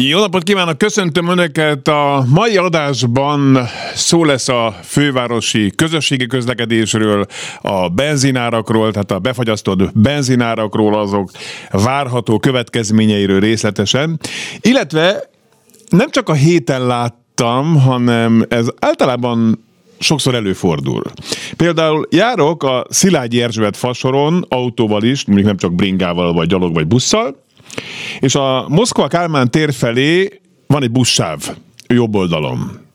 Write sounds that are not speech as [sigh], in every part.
Jó napot kívánok, köszöntöm Önöket! A mai adásban szó lesz a fővárosi közösségi közlekedésről, a benzinárakról, tehát a befagyasztott benzinárakról, azok várható következményeiről részletesen, illetve nem csak a héten láttam, hanem ez általában sokszor előfordul. Például járok a Szilágyi Erzsébet fasoron autóval is, mondjuk nem csak bringával, vagy gyalog, vagy busszal, és a Moszkva Kálmán tér felé van egy buszsáv, jobb oldalon.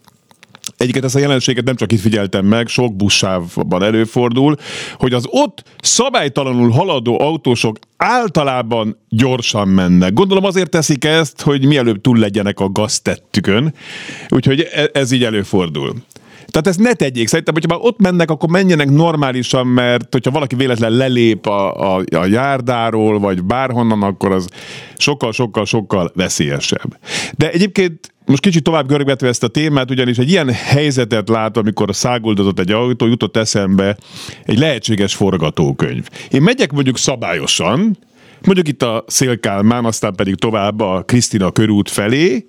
Egyiket ezt a jelenséget nem csak itt figyeltem meg, sok buszsávban előfordul, hogy az ott szabálytalanul haladó autósok általában gyorsan mennek. Gondolom azért teszik ezt, hogy mielőbb túl legyenek a gaztettükön, úgyhogy e- ez így előfordul. Tehát ezt ne tegyék. Szerintem, hogyha már ott mennek, akkor menjenek normálisan, mert hogyha valaki véletlen lelép a, a, a járdáról, vagy bárhonnan, akkor az sokkal-sokkal-sokkal veszélyesebb. De egyébként most kicsit tovább görgetve ezt a témát, ugyanis egy ilyen helyzetet lát, amikor száguldozott egy autó, jutott eszembe egy lehetséges forgatókönyv. Én megyek mondjuk szabályosan, mondjuk itt a Szélkálmán, aztán pedig tovább a Krisztina körút felé.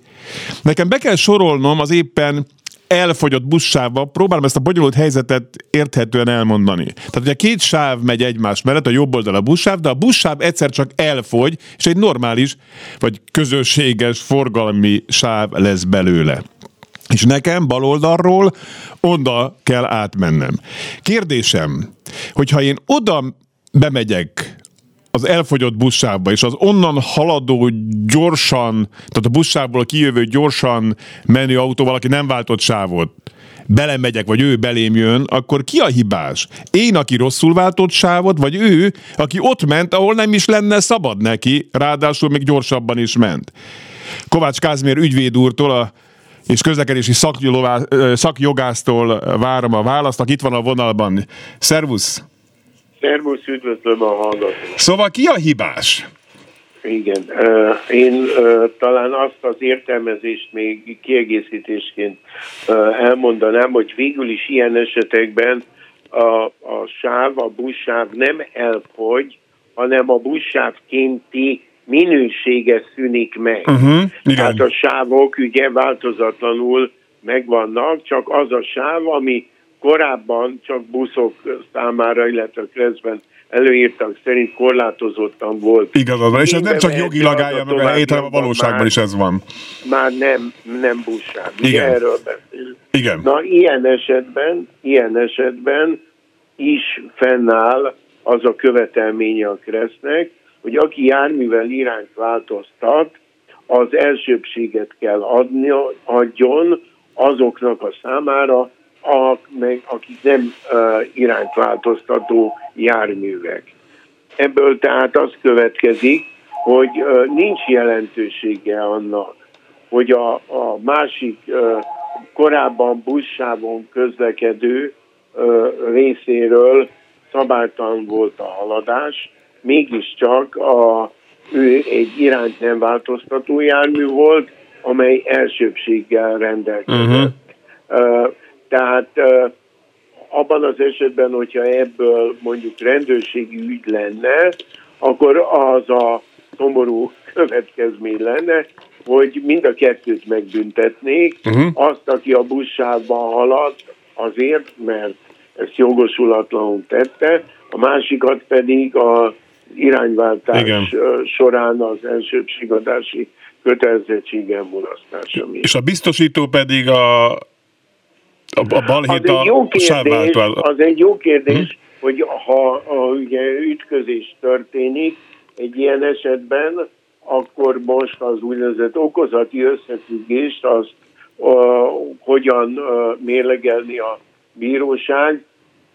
Nekem be kell sorolnom az éppen elfogyott buszsávba, próbálom ezt a bonyolult helyzetet érthetően elmondani. Tehát ugye két sáv megy egymás mellett, a jobb oldal a buszsáv, de a buszsáv egyszer csak elfogy, és egy normális, vagy közösséges forgalmi sáv lesz belőle. És nekem bal oldalról oda kell átmennem. Kérdésem, hogyha én oda bemegyek az elfogyott buszsávba, és az onnan haladó gyorsan, tehát a buszsávból kijövő gyorsan menő autóval, aki nem váltott sávot, belemegyek, vagy ő belém jön, akkor ki a hibás? Én, aki rosszul váltott sávot, vagy ő, aki ott ment, ahol nem is lenne szabad neki, ráadásul még gyorsabban is ment. Kovács Kázmér ügyvéd úrtól a és közlekedési szakjogásztól várom a választ, aki itt van a vonalban. Szervusz! Szervusz, üdvözlöm a hallgatót. Szóval ki a hibás? Igen, én talán azt az értelmezést még kiegészítésként elmondanám, hogy végül is ilyen esetekben a, a sáv, a buszsáv nem elfogy, hanem a buszsávkénti minősége szűnik meg. Uh-huh, igen. Tehát a sávok ugye változatlanul megvannak, csak az a sáv, ami korábban csak buszok számára, illetve részben előírtak szerint korlátozottan volt. Igazad van, és ez nem csak jogilag állja meg a helyét, hanem a valóságban már, is ez van. Már nem, nem buszság. Igen. Erről beszél. Igen. Na, ilyen esetben, ilyen esetben is fennáll az a követelménye a Kresznek, hogy aki járművel irányt változtat, az elsőbséget kell adni, adjon azoknak a számára, a, meg, akik nem uh, irányt változtató járművek. Ebből tehát az következik, hogy uh, nincs jelentősége annak, hogy a, a másik uh, korábban buszsávon közlekedő uh, részéről szabálytalan volt a haladás, mégiscsak a, ő egy irányt nem változtató jármű volt, amely elsőbséggel rendelkezett. Uh-huh. Uh, tehát abban az esetben, hogyha ebből mondjuk rendőrségi ügy lenne, akkor az a szomorú következmény lenne, hogy mind a kettőt megbüntetnék, uh-huh. azt, aki a buszsávban haladt azért, mert ezt jogosulatlanul tette, a másikat pedig a irányváltás Igen. során az elsőbségadási kötelezettségen mulasztása miatt. És a biztosító pedig a a, a balhét az egy jó kérdés, Az egy jó kérdés, hm? hogy ha a, ugye ütközés történik egy ilyen esetben, akkor most az úgynevezett okozati összefüggést azt uh, hogyan uh, mérlegelni a bíróság.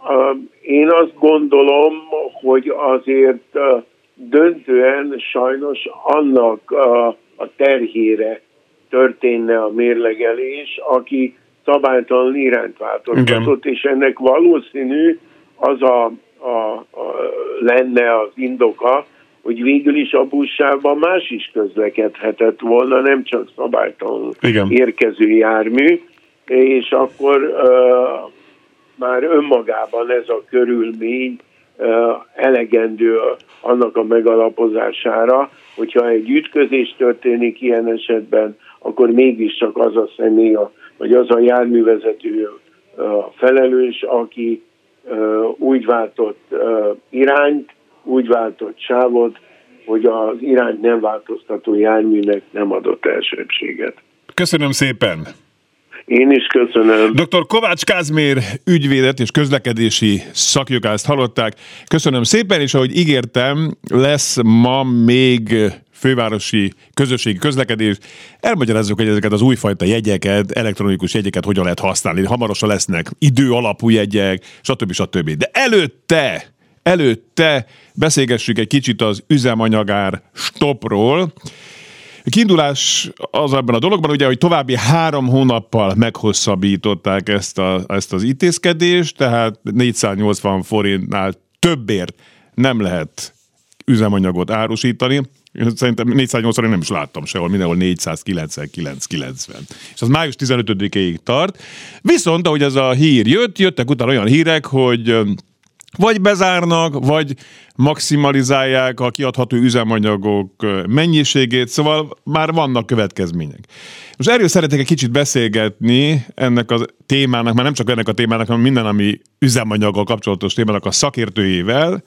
Uh, én azt gondolom, hogy azért uh, döntően sajnos annak uh, a terhére történne a mérlegelés, aki szabálytalan irányt változtatott, és ennek valószínű az a, a, a lenne az indoka, hogy végül is a buszsában más is közlekedhetett volna, nem csak szabálytalanul érkező jármű, és akkor uh, már önmagában ez a körülmény uh, elegendő annak a megalapozására, hogyha egy ütközés történik ilyen esetben, akkor mégiscsak az a személy, vagy az a járművezető felelős, aki úgy váltott irányt, úgy váltott sávot, hogy az irányt nem változtató járműnek nem adott elsőbséget. Köszönöm szépen! Én is köszönöm. Dr. Kovács Kázmér ügyvédet és közlekedési szakjogászt hallották. Köszönöm szépen, és ahogy ígértem, lesz ma még fővárosi közösségi közlekedés. Elmagyarázzuk, hogy ezeket az újfajta jegyeket, elektronikus jegyeket hogyan lehet használni. Hamarosan lesznek idő alapú jegyek, stb. stb. De előtte, előtte beszélgessük egy kicsit az üzemanyagár stopról. A kiindulás az ebben a dologban, ugye, hogy további három hónappal meghosszabbították ezt, a, ezt az intézkedést, tehát 480 forintnál többért nem lehet üzemanyagot árusítani. Szerintem 480 én nem is láttam sehol, mindenhol 499-90. És az május 15-ig tart. Viszont, ahogy ez a hír jött, jöttek utána olyan hírek, hogy vagy bezárnak, vagy maximalizálják a kiadható üzemanyagok mennyiségét, szóval már vannak következmények. Most erről szeretnék egy kicsit beszélgetni ennek a témának, már nem csak ennek a témának, hanem minden, ami üzemanyaggal kapcsolatos témának a szakértőjével,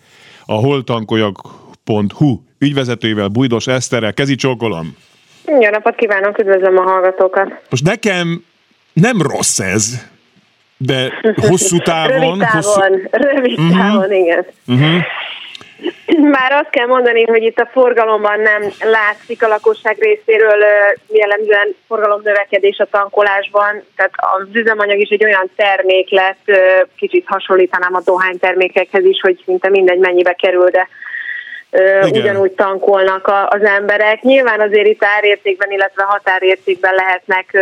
a holtankoljak.hu ügyvezetőjével, Bújdos Eszterrel. Kezi csókolom! Jó napot kívánok, üdvözlöm a hallgatókat! Most nekem nem rossz ez, de [laughs] hosszú távon... Rövid távon, hosszú... rövid uh-huh. távon, igen. Uh-huh. [clears throat] Már azt kell mondani, hogy itt a forgalomban nem látszik a lakosság részéről jellemzően forgalomnövekedés a tankolásban, tehát az üzemanyag is egy olyan termék lett, kicsit hasonlítanám a dohánytermékekhez is, hogy szinte mindegy mennyibe kerül, de igen. ugyanúgy tankolnak az emberek. Nyilván azért itt árértékben, illetve határértékben lehetnek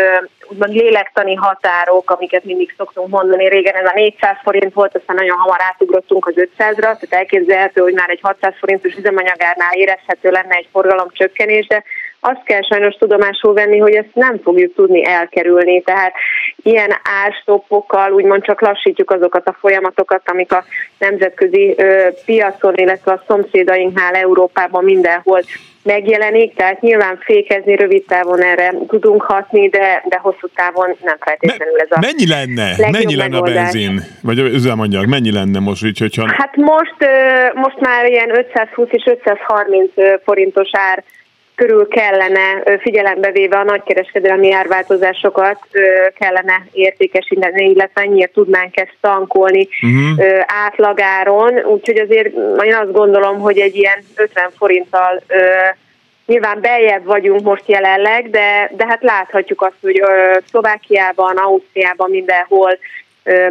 úgymond lélektani határok, amiket mindig szoktunk mondani. Régen ez a 400 forint volt, aztán nagyon hamar átugrottunk az 500-ra, tehát elképzelhető, hogy már egy 600 forintos üzemanyagárnál érezhető lenne egy forgalomcsökkenés, de azt kell sajnos tudomásul venni, hogy ezt nem fogjuk tudni elkerülni. Tehát ilyen árstoppokkal úgymond csak lassítjuk azokat a folyamatokat, amik a nemzetközi piacon, illetve a szomszédainknál Európában mindenhol megjelenik, tehát nyilván fékezni rövid távon erre tudunk hatni, de, de hosszú távon nem feltétlenül ez a Mennyi lenne? Mennyi lenne megoldás. a benzin? Vagy üzemanyag? Mennyi lenne most így, hogyha... Hát most, most már ilyen 520 és 530 forintos ár körül kellene figyelembe véve a nagykereskedelmi árváltozásokat kellene értékesíteni, illetve ennyire tudnánk ezt tankolni uh-huh. átlagáron. Úgyhogy azért én azt gondolom, hogy egy ilyen 50 forinttal nyilván beljebb vagyunk most jelenleg, de, de hát láthatjuk azt, hogy Szlovákiában, Ausztriában mindenhol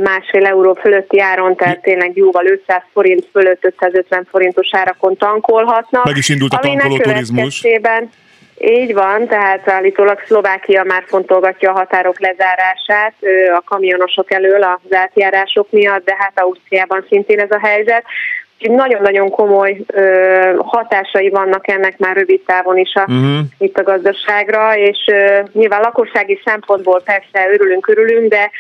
másfél euró fölötti áron, tehát tényleg jóval 500 forint fölött 550 forintos árakon tankolhatnak. Meg is indult a tankoló turizmus. Így van, tehát állítólag Szlovákia már fontolgatja a határok lezárását a kamionosok elől az átjárások miatt, de hát Ausztriában szintén ez a helyzet. Úgyhogy nagyon-nagyon komoly ö, hatásai vannak ennek már rövid távon is a, uh-huh. itt a gazdaságra, és ö, nyilván lakossági szempontból persze örülünk, örülünk, de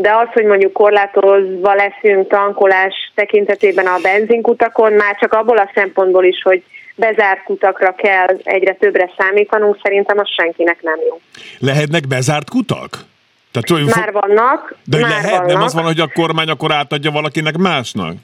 de az, hogy mondjuk korlátozva leszünk tankolás tekintetében a benzinkutakon, már csak abból a szempontból is, hogy bezárt kutakra kell egyre többre számítanunk, szerintem az senkinek nem jó. Lehetnek bezárt kutak? Tehát, már vannak. De már lehet, vannak. nem az van, hogy a kormány akkor átadja valakinek másnak?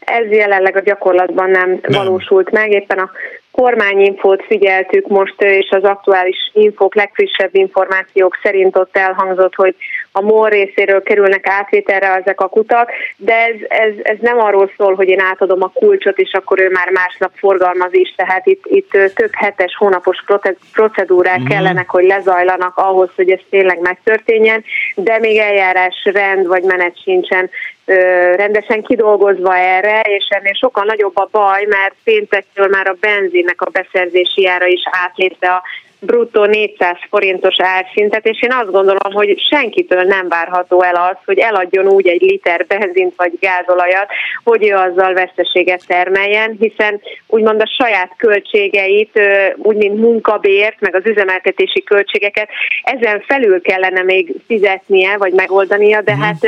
Ez jelenleg a gyakorlatban nem, nem valósult meg, éppen a kormányinfót figyeltük most, és az aktuális infók, legfrissebb információk szerint ott elhangzott, hogy a MOR részéről kerülnek átvételre ezek a kutak, de ez, ez, ez nem arról szól, hogy én átadom a kulcsot, és akkor ő már másnap forgalmaz is, tehát itt, itt több hetes, hónapos procedúrák mm. kellenek, hogy lezajlanak ahhoz, hogy ez tényleg megtörténjen, de még eljárás rend vagy menet sincsen rendesen kidolgozva erre, és ennél sokkal nagyobb a baj, mert péntektől már a benzinnek a beszerzési ára is átlépte a bruttó 400 forintos árszintet, és én azt gondolom, hogy senkitől nem várható el az, hogy eladjon úgy egy liter benzint vagy gázolajat, hogy ő azzal veszteséget termeljen, hiszen úgymond a saját költségeit, úgy mint munkabért, meg az üzemeltetési költségeket ezen felül kellene még fizetnie, vagy megoldania, de mm. hát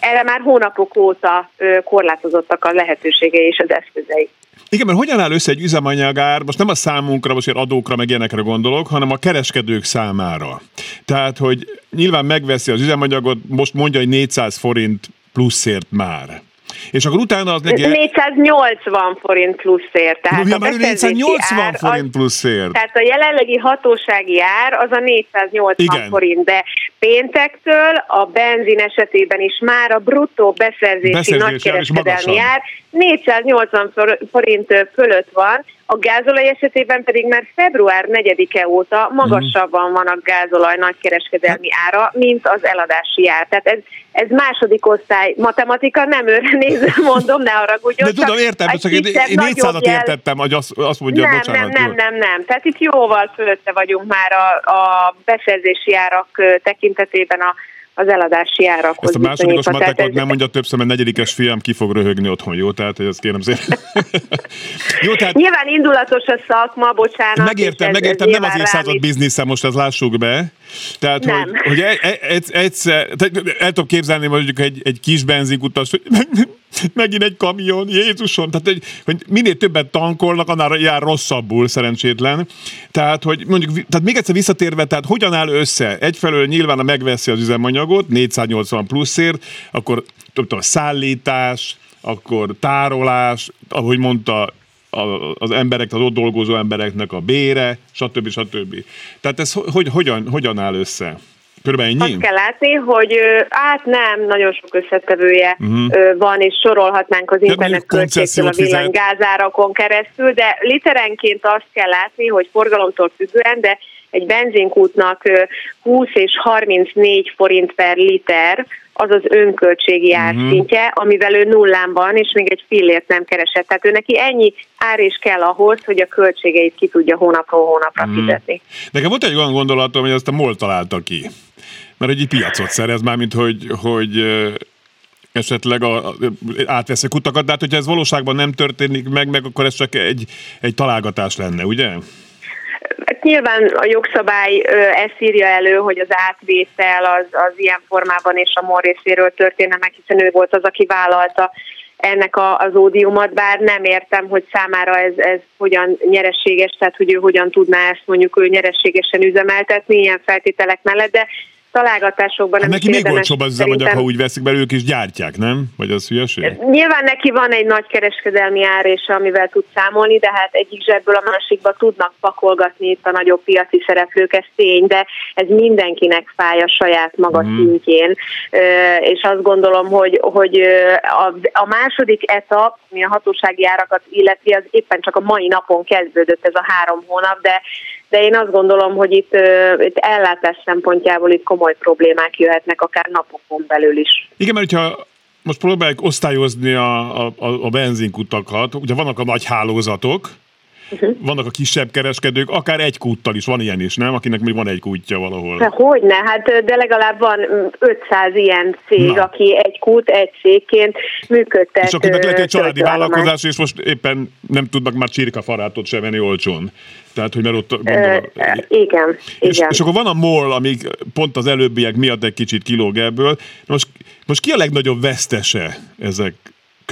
erre már hónapok óta korlátozottak a lehetőségei és az eszközei. Igen, mert hogyan áll össze egy üzemanyagár, most nem a számunkra, most adókra, meg ilyenekre gondolok, hanem a kereskedők számára. Tehát, hogy nyilván megveszi az üzemanyagot, most mondja, hogy 400 forint pluszért már. És akkor utána az neki... 480 forint pluszért. Tehát ja, a 480 ár forint pluszért. Tehát a jelenlegi hatósági ár az a 480 Igen. forint, de péntektől a benzin esetében is már a bruttó beszerzési, beszerzési nagykereskedelmi ár 480 forint fölött van, a gázolaj esetében pedig már február 4-e óta magasabban van a gázolaj nagykereskedelmi ára, mint az eladási ár. Tehát ez, ez második osztály matematika, nem őre nézve [laughs] mondom, ne haragudjon. De tudom, értem, csak én, én 400-at értettem, hogy azt, azt mondja, nem, bocsánat. Nem, nem, nem, nem. Tehát itt jóval fölötte vagyunk már a, a beszerzési árak tekintetében a az eladási árakhoz Ezt a másodikos matekot nem mondja többször, mert negyedikes fiam ki fog röhögni otthon, jó? Tehát, hogy ezt kérem szépen. [laughs] jó, tehát... Nyilván indulatos a szakma, bocsánat. Megértem, ez, megértem, ez nem az évszázad biznisze, most ezt lássuk be. Tehát, nem. hogy, hogy egyszer, el tudom képzelni mondjuk egy, egy kis benzinkutas, hogy [laughs] megint egy kamion, Jézuson, tehát hogy, hogy minél többet tankolnak, annál jár rosszabbul, szerencsétlen. Tehát, hogy mondjuk, tehát még egyszer visszatérve, tehát hogyan áll össze? Egyfelől nyilván a megveszi az üzemanyagot, 480 pluszért, akkor tudom, szállítás, akkor tárolás, ahogy mondta, az emberek, az ott dolgozó embereknek a bére, stb. stb. Tehát ez hogy, hogyan, hogyan áll össze? Körülbelül ennyi? Azt kell látni, hogy át nem, nagyon sok összetevője uh-huh. van, és sorolhatnánk az internet költségtől a villanygázárakon keresztül, de literenként azt kell látni, hogy forgalomtól függően, de egy benzinkútnak 20 és 34 forint per liter, az az önköltségi mhm. árszintje, uh-huh. amivel ő nullán van, és még egy fillért nem keresett. Tehát ő neki ennyi ár is kell ahhoz, hogy a költségeit ki tudja hónapról hónapra uh-huh. fizetni. Nekem volt egy olyan gondolatom, hogy ezt a MOL találta ki. Mert egy piacot szerez, mármint hogy, hogy esetleg a, a, átvesz kutakat, de hát hogyha ez valóságban nem történik meg, meg akkor ez csak egy, egy találgatás lenne, ugye? Hát nyilván a jogszabály ezt írja elő, hogy az átvétel az, az ilyen formában és a MOL részéről történne meg, hiszen ő volt az, aki vállalta ennek a, az ódiumot, bár nem értem, hogy számára ez, ez hogyan nyerességes, tehát hogy ő hogyan tudná ezt mondjuk ő nyerességesen üzemeltetni ilyen feltételek mellett, de találgatásokban hát neki még olcsóbb az üzemanyag, ha úgy veszik, mert ők is gyártják, nem? Vagy az hülyeség? Nyilván neki van egy nagy kereskedelmi és amivel tud számolni, de hát egyik zsebből a másikba tudnak pakolgatni itt a nagyobb piaci szereplők, ez tény, de ez mindenkinek fáj a saját maga mm. szintjén. És azt gondolom, hogy, hogy a, a második etap, mi a hatósági árakat illeti, az éppen csak a mai napon kezdődött ez a három hónap, de de én azt gondolom, hogy itt, itt ellátás szempontjából itt komoly problémák jöhetnek, akár napokon belül is. Igen, mert hogyha most próbáljuk osztályozni a, a, a benzinkutakat, ugye vannak a nagy hálózatok, Uh-huh. Vannak a kisebb kereskedők, akár egy kúttal is, van ilyen is, nem? Akinek még van egy kútja valahol. De hogyne, hát de legalább van 500 ilyen cég, Na. aki egy kút, egy cégként működtet. És akinek lehet egy családi vállalkozás, és most éppen nem tudnak már csirkafarátot sem venni olcsón. Tehát, hogy mert ott gondolom, uh, igen, és, igen. És akkor van a MOL, amik pont az előbbiek miatt egy kicsit kilóg ebből. Most, most ki a legnagyobb vesztese ezek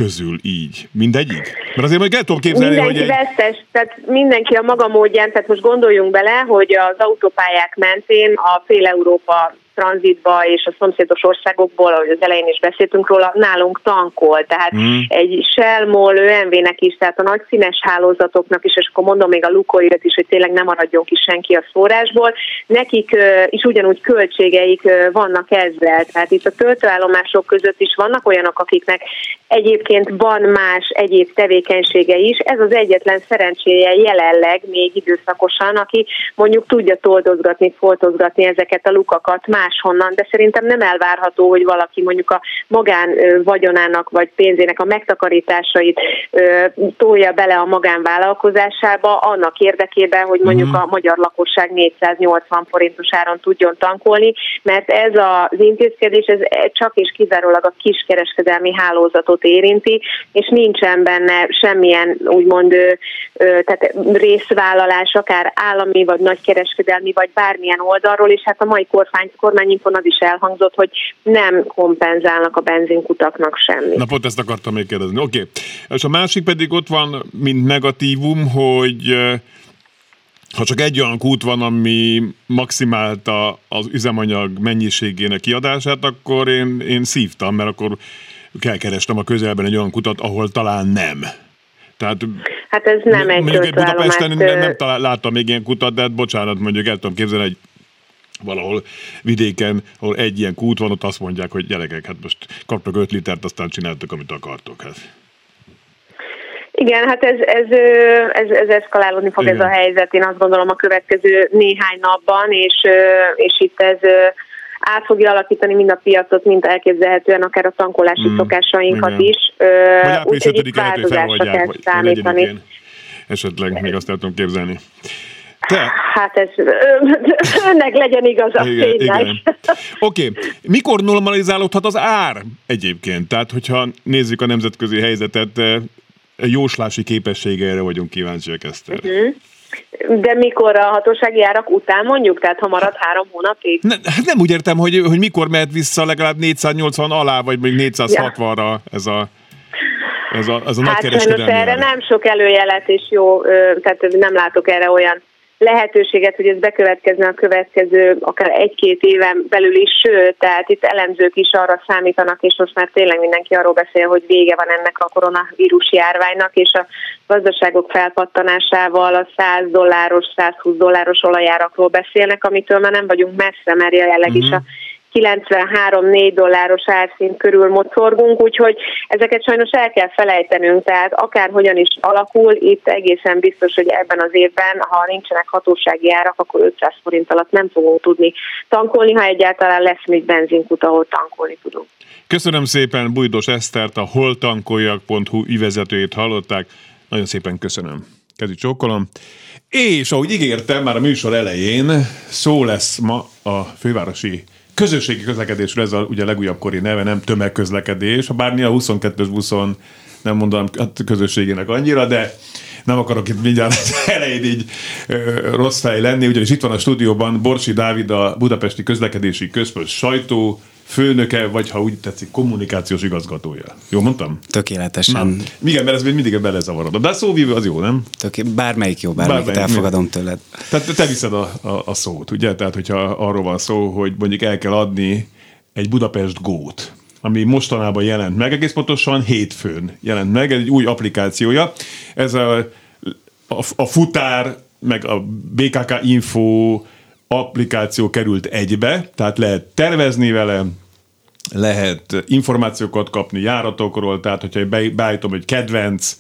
közül így? Mindegyik? Mert azért majd el tudom képzelni, mindenki hogy egy... vesztes, tehát mindenki a maga módján, tehát most gondoljunk bele, hogy az autópályák mentén a fél Európa tranzitba és a szomszédos országokból, ahogy az elején is beszéltünk róla, nálunk tankol. Tehát mm. egy Shell, MOL, ÖMV-nek is, tehát a nagy színes hálózatoknak is, és akkor mondom még a Lukoirat is, hogy tényleg nem maradjon ki senki a szórásból, nekik is ugyanúgy költségeik vannak ezzel. Tehát itt a töltőállomások között is vannak olyanok, akiknek egyébként van más egyéb tevékenysége is. Ez az egyetlen szerencséje jelenleg még időszakosan, aki mondjuk tudja toldozgatni, foltozgatni ezeket a lukakat más máshonnan, de szerintem nem elvárható, hogy valaki mondjuk a magán vagyonának vagy pénzének a megtakarításait tolja bele a magánvállalkozásába annak érdekében, hogy mondjuk uh-huh. a magyar lakosság 480 forintos áron tudjon tankolni, mert ez az intézkedés ez csak és kizárólag a kiskereskedelmi hálózatot érinti, és nincsen benne semmilyen úgymond tehát részvállalás, akár állami, vagy nagykereskedelmi, vagy bármilyen oldalról, és hát a mai kormány, kormányinfon az is elhangzott, hogy nem kompenzálnak a benzinkutaknak semmit. Na pont ezt akartam még kérdezni. Oké. Okay. És a másik pedig ott van, mint negatívum, hogy ha csak egy olyan kút van, ami maximálta az üzemanyag mennyiségének kiadását, akkor én, én szívtam, mert akkor kerestem a közelben egy olyan kutat, ahol talán nem. Tehát, hát ez nem egy Mondjuk egy Budapesten nem, nem talál, láttam még ilyen kutat, de hát bocsánat, mondjuk el tudom képzelni, egy valahol vidéken, ahol egy ilyen kút van, ott azt mondják, hogy gyerekek, hát most kaptak 5 litert, aztán csináltak, amit akartok. Hát. Igen, hát ez, ez, ez, ez eszkalálódni fog Igen. ez a helyzet, én azt gondolom a következő néhány napban, és, és itt ez át fogja alakítani mind a piacot, mind elképzelhetően akár a tankolási mm, szokásainkat igen. is. Úgyhogy itt változásra kell számítani. Esetleg még azt el tudom képzelni. Te... Hát ez önnek legyen igaza, igen, igen. Oké, okay. mikor normalizálódhat az ár egyébként? Tehát, hogyha nézzük a nemzetközi helyzetet, jóslási képességeire vagyunk kíváncsiak ezt. Uh-huh. De mikor a hatósági árak után mondjuk? Tehát ha marad három hónapig? Ne, hát nem úgy értem, hogy, hogy mikor mehet vissza legalább 480 alá, vagy még 460-ra ez a ez a, ez a hát nagy erre nem sok előjelet, és jó, tehát nem látok erre olyan lehetőséget, hogy ez bekövetkezne a következő akár egy-két éven belül is, sőt, tehát itt elemzők is arra számítanak, és most már tényleg mindenki arról beszél, hogy vége van ennek a koronavírus járványnak, és a gazdaságok felpattanásával a 100 dolláros, 120 dolláros olajárakról beszélnek, amitől már nem vagyunk messze, mert jelenleg uh-huh. is a 93-4 dolláros árszint körül mocorgunk, úgyhogy ezeket sajnos el kell felejtenünk, tehát akárhogyan is alakul, itt egészen biztos, hogy ebben az évben, ha nincsenek hatósági árak, akkor 500 forint alatt nem fogunk tudni tankolni, ha egyáltalán lesz még benzinkut, ahol tankolni tudunk. Köszönöm szépen Bújdos Esztert, a holtankoljak.hu üvezetőjét hallották. Nagyon szépen köszönöm. Kezi csókolom. És ahogy ígértem már a műsor elején, szó lesz ma a fővárosi közösségi közlekedésről, ez a ugye legújabb kori neve, nem tömegközlekedés, bár mi a 22-es buszon nem mondom hát közösségének annyira, de nem akarok itt mindjárt elején így ö, rossz fej lenni, ugyanis itt van a stúdióban Borsi Dávid, a Budapesti Közlekedési Központ sajtó főnöke, vagy ha úgy tetszik, kommunikációs igazgatója. Jó mondtam? Tökéletesen. Na, igen, mert ez még mindig belezavarod. De a szóvívő az jó, nem? Töké, bármelyik jó, bármelyik, bármelyik elfogadom mi? tőled. Tehát te viszed a, a, a szót, ugye? Tehát, hogyha arról van szó, hogy mondjuk el kell adni egy Budapest Gót, ami mostanában jelent meg, egész pontosan hétfőn jelent meg, egy új applikációja. Ez a, a, a futár, meg a BKK Info, applikáció került egybe, tehát lehet tervezni vele, lehet információkat kapni járatokról, tehát hogyha beállítom, hogy kedvenc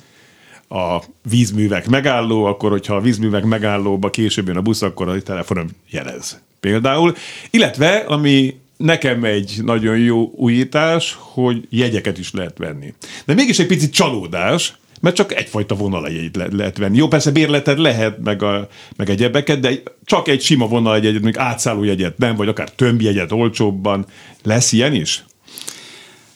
a vízművek megálló, akkor hogyha a vízművek megállóba később jön a busz, akkor a telefonom jelez. Például. Illetve, ami nekem egy nagyon jó újítás, hogy jegyeket is lehet venni. De mégis egy picit csalódás, mert csak egyfajta vonalegyet le- lehet venni. Jó, persze bérleted lehet, meg, a, meg egyebeket, de csak egy sima vonalegyet, még átszálló jegyet nem, vagy akár tömbjegyet olcsóbban. Lesz ilyen is?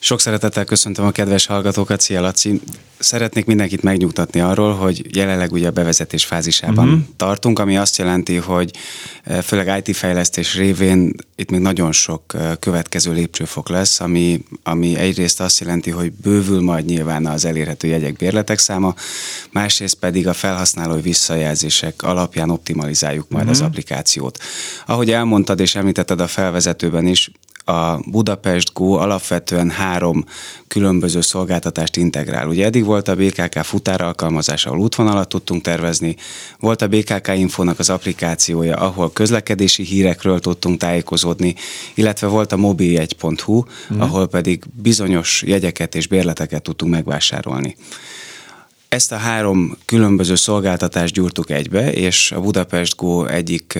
Sok szeretettel köszöntöm a kedves hallgatókat, szia Laci. Szeretnék mindenkit megnyugtatni arról, hogy jelenleg ugye a bevezetés fázisában uh-huh. tartunk, ami azt jelenti, hogy eh, főleg IT fejlesztés révén itt még nagyon sok eh, következő lépcsőfok lesz, ami, ami egyrészt azt jelenti, hogy bővül majd nyilván az elérhető jegyek bérletek száma, másrészt pedig a felhasználói visszajelzések alapján optimalizáljuk majd uh-huh. az applikációt. Ahogy elmondtad és említetted a felvezetőben is, a Budapest Go alapvetően három különböző szolgáltatást integrál. Ugye eddig volt a BKK futár alkalmazása, ahol útvonalat tudtunk tervezni, volt a BKK Infónak az applikációja, ahol közlekedési hírekről tudtunk tájékozódni, illetve volt a mobiljegy.hu, mm. ahol pedig bizonyos jegyeket és bérleteket tudtunk megvásárolni. Ezt a három különböző szolgáltatást gyúrtuk egybe, és a Budapest Go egyik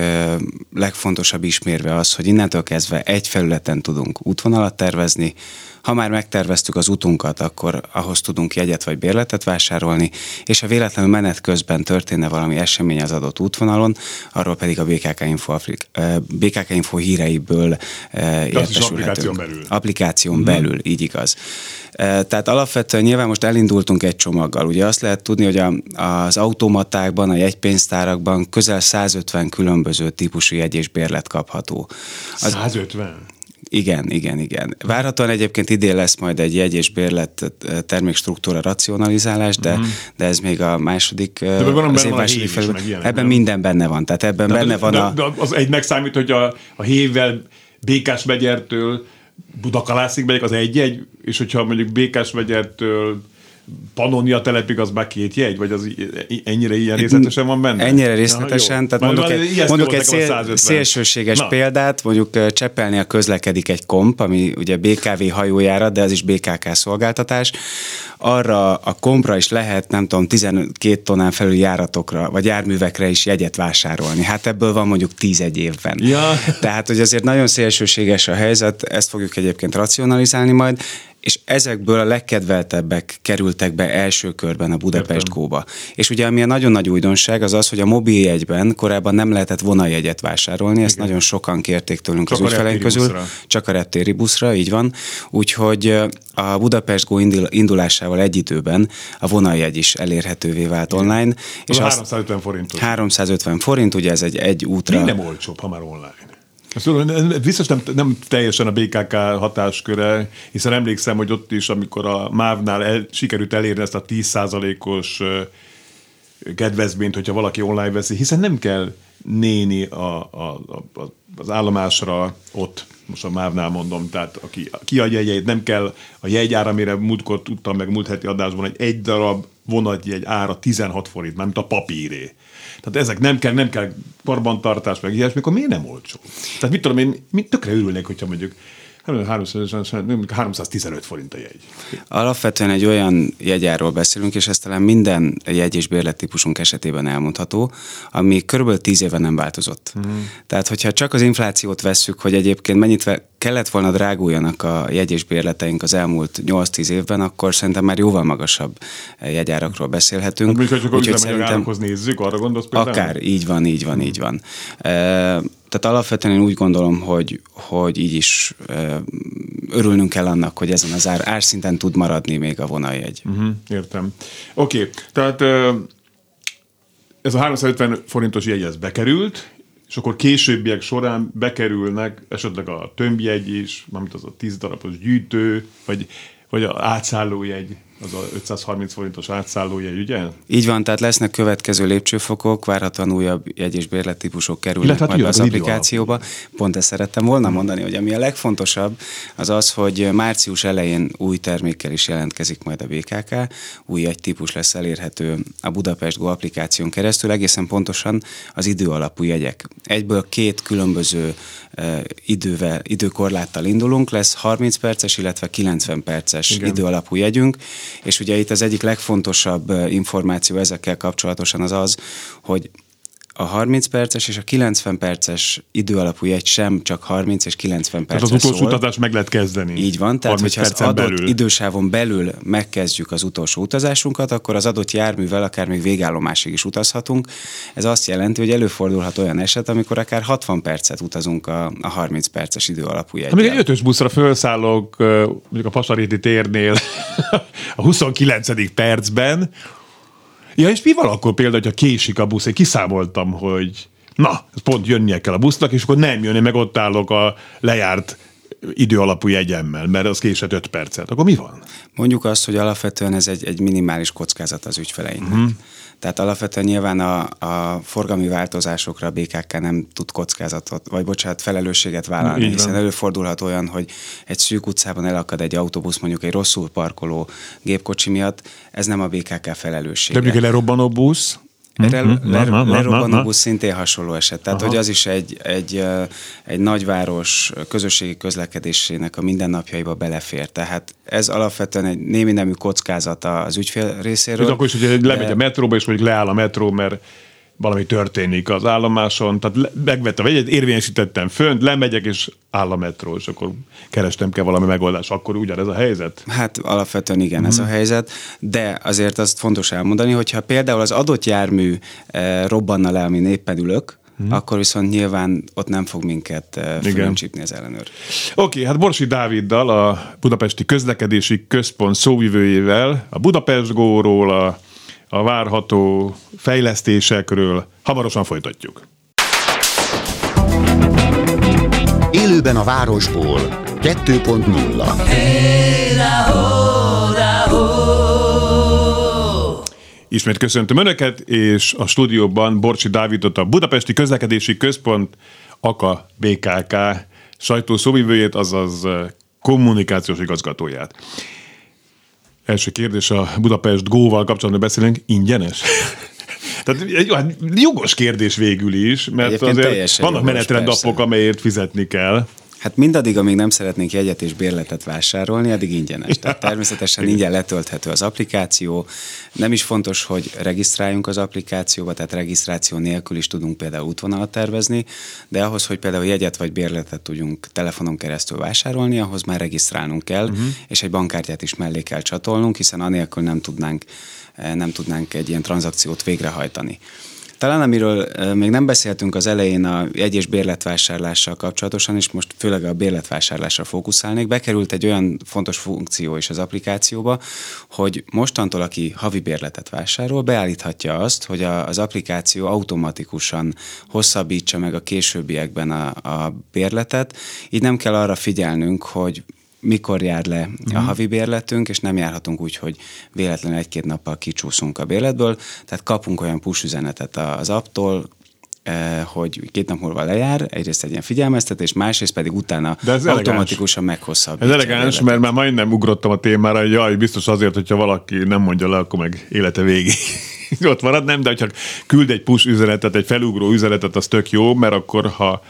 legfontosabb ismérve az, hogy innentől kezdve egy felületen tudunk útvonalat tervezni, ha már megterveztük az utunkat, akkor ahhoz tudunk jegyet vagy bérletet vásárolni, és ha véletlenül menet közben történne valami esemény az adott útvonalon, arról pedig a BKK Info, Afrik, BKK Info híreiből értesülhetünk. Applikáción belül. Applikáción uh-huh. belül, így igaz. Tehát alapvetően nyilván most elindultunk egy csomaggal. Ugye azt lehet tudni, hogy a, az automatákban, a jegypénztárakban közel 150 különböző típusú jegy és bérlet kapható. Az, 150? Igen, igen, igen. Várhatóan egyébként idén lesz majd egy jegy és bérlet termékstruktúra racionalizálás, de, uh-huh. de ez még a második, de az év második felül. Ebben nem? minden benne van. Tehát ebben de, benne de, van de, a... De az egy megszámít, hogy a, a hévvel Békás megyertől Budakalászig megyek, az egy-egy, és hogyha mondjuk Békás megyertől Pannonia telepig az már két jegy, vagy az ennyire ilyen részletesen van benne? Ennyire részletesen, Na, tehát mondok egy, mondok egy szél, szélsőséges Na. példát, mondjuk Csepelnél közlekedik egy komp, ami ugye BKV hajójára, de az is BKK szolgáltatás. Arra a kompra is lehet, nem tudom, 12 tonnán felül járatokra, vagy járművekre is jegyet vásárolni. Hát ebből van mondjuk 10 egy évben. Ja. Tehát, hogy azért nagyon szélsőséges a helyzet, ezt fogjuk egyébként racionalizálni majd és ezekből a legkedveltebbek kerültek be első körben a Budapest Góba. És ugye ami a nagyon nagy újdonság az az, hogy a mobiljegyben korábban nem lehetett vonaljegyet vásárolni, ezt Igen. nagyon sokan kérték tőlünk csak az ügyfeleink közül, buszra. csak a reptéri buszra, így van. Úgyhogy a Budapest Go indulásával egy időben a vonaljegy is elérhetővé vált Igen. online. És az 350 forint. 350 forint, ugye ez egy, egy útra. Mi nem olcsóbb, ha már online? Biztos nem, nem teljesen a BKK hatásköre, hiszen emlékszem, hogy ott is, amikor a MÁV-nál el, sikerült elérni ezt a 10%-os kedvezményt, hogyha valaki online veszi, hiszen nem kell néni a, a, a, az állomásra ott, most a MÁV-nál mondom, tehát aki kiadja jegyeit, nem kell a jegyár, amire múltkor tudtam meg múlt heti adásban, hogy egy darab vonatjegy ára 16 forint, mert a papíré. Tehát ezek nem kell, nem kell karbantartás, meg ilyesmi, akkor miért nem olcsó? Tehát mit tudom én, mit tökre örülnék, hogyha mondjuk 315 forint a jegy. Alapvetően egy olyan jegyáról beszélünk, és ez talán minden jegy és bérlettípusunk esetében elmondható, ami körülbelül 10 éve nem változott. Uh-huh. Tehát, hogyha csak az inflációt vesszük, hogy egyébként mennyit kellett volna dráguljanak a jegy és bérleteink az elmúlt 8-10 évben, akkor szerintem már jóval magasabb jegyárakról beszélhetünk. Hát, csak Úgyhogy szerintem nézzük, arra gondolsz például? Akár, így van, így van, így van. Tehát alapvetően én úgy gondolom, hogy, hogy így is örülnünk kell annak, hogy ezen az ár, árszinten tud maradni még a vonaljegy. Uh-huh, értem. Oké, okay, tehát ez a 350 forintos jegy ez bekerült, és akkor későbbiek során bekerülnek esetleg a tömbjegy is, mármint az a 10 darabos gyűjtő, vagy, vagy a átszállójegy az a 530 forintos átszállójegy, ugye? Így van, tehát lesznek következő lépcsőfokok, várhatóan újabb jegy- és bérlettípusok kerülnek hát majd az, az applikációba. Pont ezt szerettem volna mondani, hogy ami a legfontosabb, az az, hogy március elején új termékkel is jelentkezik majd a BKK, új egy típus lesz elérhető a Budapest Go applikáción keresztül, egészen pontosan az idő alapú jegyek. Egyből két különböző uh, idővel, időkorláttal indulunk, lesz 30 perces, illetve 90 perces Igen. idő alapú jegyünk, és ugye itt az egyik legfontosabb információ ezekkel kapcsolatosan az az, hogy a 30 perces és a 90 perces időalapú jegy sem csak 30 és 90 perces Tehát az utolsó szól. utazás meg lehet kezdeni. Így van, tehát hogyha az adott belül. idősávon belül megkezdjük az utolsó utazásunkat, akkor az adott járművel akár még végállomásig is utazhatunk. Ez azt jelenti, hogy előfordulhat olyan eset, amikor akár 60 percet utazunk a, a 30 perces időalapú jegyen. Még egy ötös buszra felszállok mondjuk a Pasaréti térnél [laughs] a 29. percben, Ja, és mi van akkor például, hogyha késik a busz? Én kiszámoltam, hogy na, pont jönnie kell a busznak, és akkor nem jönni, meg ott állok a lejárt idő alapú jegyemmel, mert az késett 5 percet. Akkor mi van? Mondjuk azt, hogy alapvetően ez egy, egy minimális kockázat az ügyfeleinknek. Uh-huh. Tehát alapvetően nyilván a, a forgalmi változásokra a BKK nem tud kockázatot, vagy bocsánat, felelősséget vállalni, hiszen előfordulhat olyan, hogy egy szűk utcában elakad egy autóbusz, mondjuk egy rosszul parkoló gépkocsi miatt, ez nem a BKK felelőssége. De mondjuk egy lerobbanó busz. Lerobbanó busz szintén hasonló eset. Tehát, Aha. hogy az is egy, egy, egy nagyváros közösségi közlekedésének a mindennapjaiba belefér. Tehát ez alapvetően egy némi nemű kockázata az ügyfél részéről. Ez akkor is, hogy lemegy a metróba, és mondjuk leáll a metró, mert valami történik az állomáson, tehát megvettem egyet, érvényesítettem fönt, lemegyek, és áll a metró, és akkor kerestem kell valami megoldás. Akkor ugyanez a helyzet? Hát alapvetően igen, ez a mhm. helyzet, de azért azt fontos elmondani, hogyha például az adott jármű e, robbanna le, amin éppen ülök, Hmm. akkor viszont nyilván ott nem fog minket eh, fölöncsípni az ellenőr. Oké, okay, hát Borsi Dáviddal, a Budapesti Közlekedési Központ szóvivőjével, a Budapest Góról, a a várható fejlesztésekről hamarosan folytatjuk. Élőben a városból 2.0 Ismét köszöntöm Önöket, és a stúdióban Borcsi Dávidot, a Budapesti Közlekedési Központ, AKA BKK sajtószóvivőjét, azaz kommunikációs igazgatóját. Első kérdés a Budapest Go-val kapcsolatban beszélünk, ingyenes? [laughs] Tehát jó, hát jogos kérdés végül is, mert Egyébként azért vannak menetrendapok, amelyért fizetni kell. Hát mindaddig, amíg nem szeretnénk jegyet és bérletet vásárolni, addig ingyenes. Tehát természetesen ingyen letölthető az applikáció. Nem is fontos, hogy regisztráljunk az applikációba, tehát regisztráció nélkül is tudunk például útvonalat tervezni, de ahhoz, hogy például jegyet vagy bérletet tudjunk telefonon keresztül vásárolni, ahhoz már regisztrálnunk kell, uh-huh. és egy bankkártyát is mellé kell csatolnunk, hiszen anélkül nem tudnánk, eh, nem tudnánk egy ilyen tranzakciót végrehajtani. Talán amiről még nem beszéltünk az elején a jegy- és bérletvásárlással kapcsolatosan, és most főleg a bérletvásárlásra fókuszálnék, bekerült egy olyan fontos funkció is az applikációba, hogy mostantól, aki havi bérletet vásárol, beállíthatja azt, hogy a, az applikáció automatikusan hosszabbítsa meg a későbbiekben a, a bérletet, így nem kell arra figyelnünk, hogy mikor jár le a mhm. havi bérletünk, és nem járhatunk úgy, hogy véletlenül egy-két nappal kicsúszunk a bérletből, tehát kapunk olyan push üzenetet az apptól, eh, hogy két nap múlva lejár, egyrészt egy ilyen figyelmeztetés, másrészt pedig utána De ez automatikusan meghosszabb. Ez elegáns, mert már majdnem ugrottam a témára, hogy jaj, biztos azért, hogyha valaki nem mondja le, akkor meg élete végig [laughs] ott marad, nem, de hogyha küld egy push üzenetet, egy felugró üzenetet, az tök jó, mert akkor ha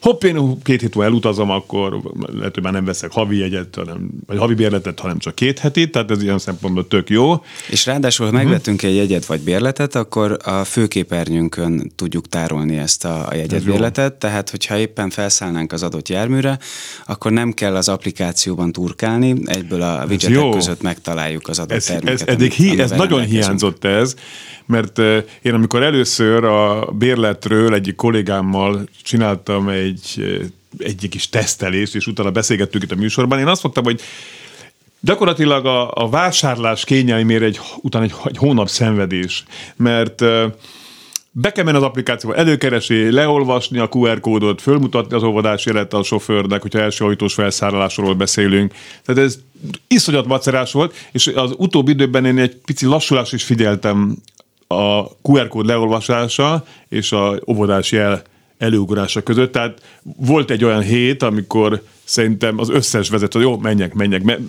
hopp, én két hét múlva elutazom, akkor lehet, hogy már nem veszek havi jegyet, hanem, vagy havi bérletet, hanem csak két heti, tehát ez ilyen szempontból tök jó. És ráadásul, ha megvettünk egy jegyet vagy bérletet, akkor a főképernyőnkön tudjuk tárolni ezt a, a jegyet, bérletet, tehát hogyha éppen felszállnánk az adott járműre, akkor nem kell az applikációban turkálni, egyből a widgetek között megtaláljuk az adott ez, terméket. Ez, eddig hi, ez nagyon hiányzott ez, mert én amikor először a bérletről egyik kollégámmal csináltam egy, egyik kis tesztelést, és utána beszélgettük itt a műsorban, én azt mondtam, hogy gyakorlatilag a, a vásárlás kényelmére egy, utána egy, egy hónap szenvedés, mert be kell menni az applikációba, előkeresi, leolvasni a QR kódot, fölmutatni az óvodási élet a sofőrnek, hogyha első ajtós felszállásról beszélünk. Tehát ez iszonyat macerás volt, és az utóbbi időben én egy pici lassulás is figyeltem a QR kód leolvasása és a óvodás jel előugrása között. Tehát volt egy olyan hét, amikor szerintem az összes vezető, jó, menjek, menjek, mert,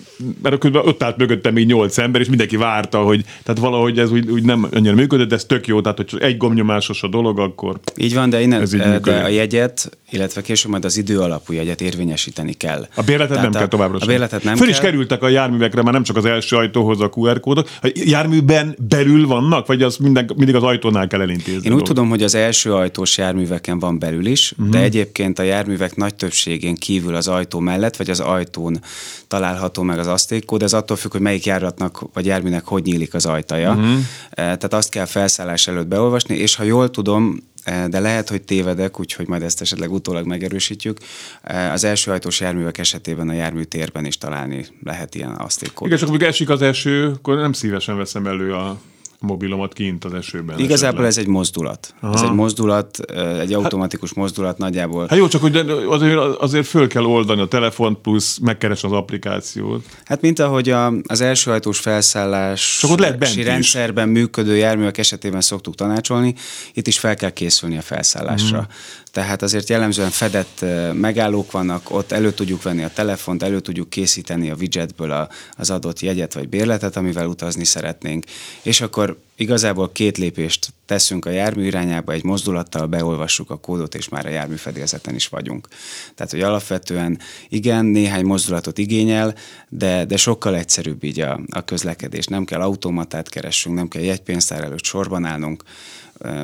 mert közben ott állt mögöttem még nyolc ember, és mindenki várta, hogy tehát valahogy ez úgy, úgy nem annyira működött, de ez tök jó, tehát hogy egy gombnyomásos a dolog, akkor Így van, de, innen, ez így de a jegyet, illetve később majd az idő alapú jegyet érvényesíteni kell. A bérletet tehát nem a, kell továbbra sem. A bérletet nem Föl kell. is kerültek a járművekre, már nem csak az első ajtóhoz a QR kódok. A járműben belül vannak, vagy az minden, mindig az ajtónál kell elintézni? Én úgy tudom, hogy az első ajtós járműveken van belül is, uh-huh. de egyébként a járművek nagy többségén kívül az ajtó mellett mellett, vagy az ajtón található meg az asztékkód, ez attól függ, hogy melyik járatnak vagy járműnek hogy nyílik az ajtaja. Uh-huh. Tehát azt kell felszállás előtt beolvasni, és ha jól tudom, eh, de lehet, hogy tévedek, úgyhogy majd ezt esetleg utólag megerősítjük. Eh, az első ajtós járművek esetében a járműtérben is találni lehet ilyen asztékkód. Igen, csak amikor esik az eső, akkor nem szívesen veszem elő a mobilomat kint az esőben. Igazából esetleg. ez egy mozdulat. Aha. Ez egy mozdulat, egy hát- automatikus hát, mozdulat nagyjából. Hát jó, csak hogy azért, azért föl kell oldani a telefont, plusz megkeres az applikációt. Hát mint ahogy a, az első ajtós felszállás csak ott lehet rendszerben is. működő járművek esetében szoktuk tanácsolni, itt is fel kell készülni a felszállásra. Mm tehát azért jellemzően fedett megállók vannak, ott elő tudjuk venni a telefont, elő tudjuk készíteni a widgetből a, az adott jegyet vagy bérletet, amivel utazni szeretnénk, és akkor igazából két lépést teszünk a jármű irányába, egy mozdulattal beolvassuk a kódot, és már a jármű fedélzeten is vagyunk. Tehát, hogy alapvetően igen, néhány mozdulatot igényel, de, de sokkal egyszerűbb így a, a közlekedés. Nem kell automatát keressünk, nem kell jegypénztár előtt sorban állnunk,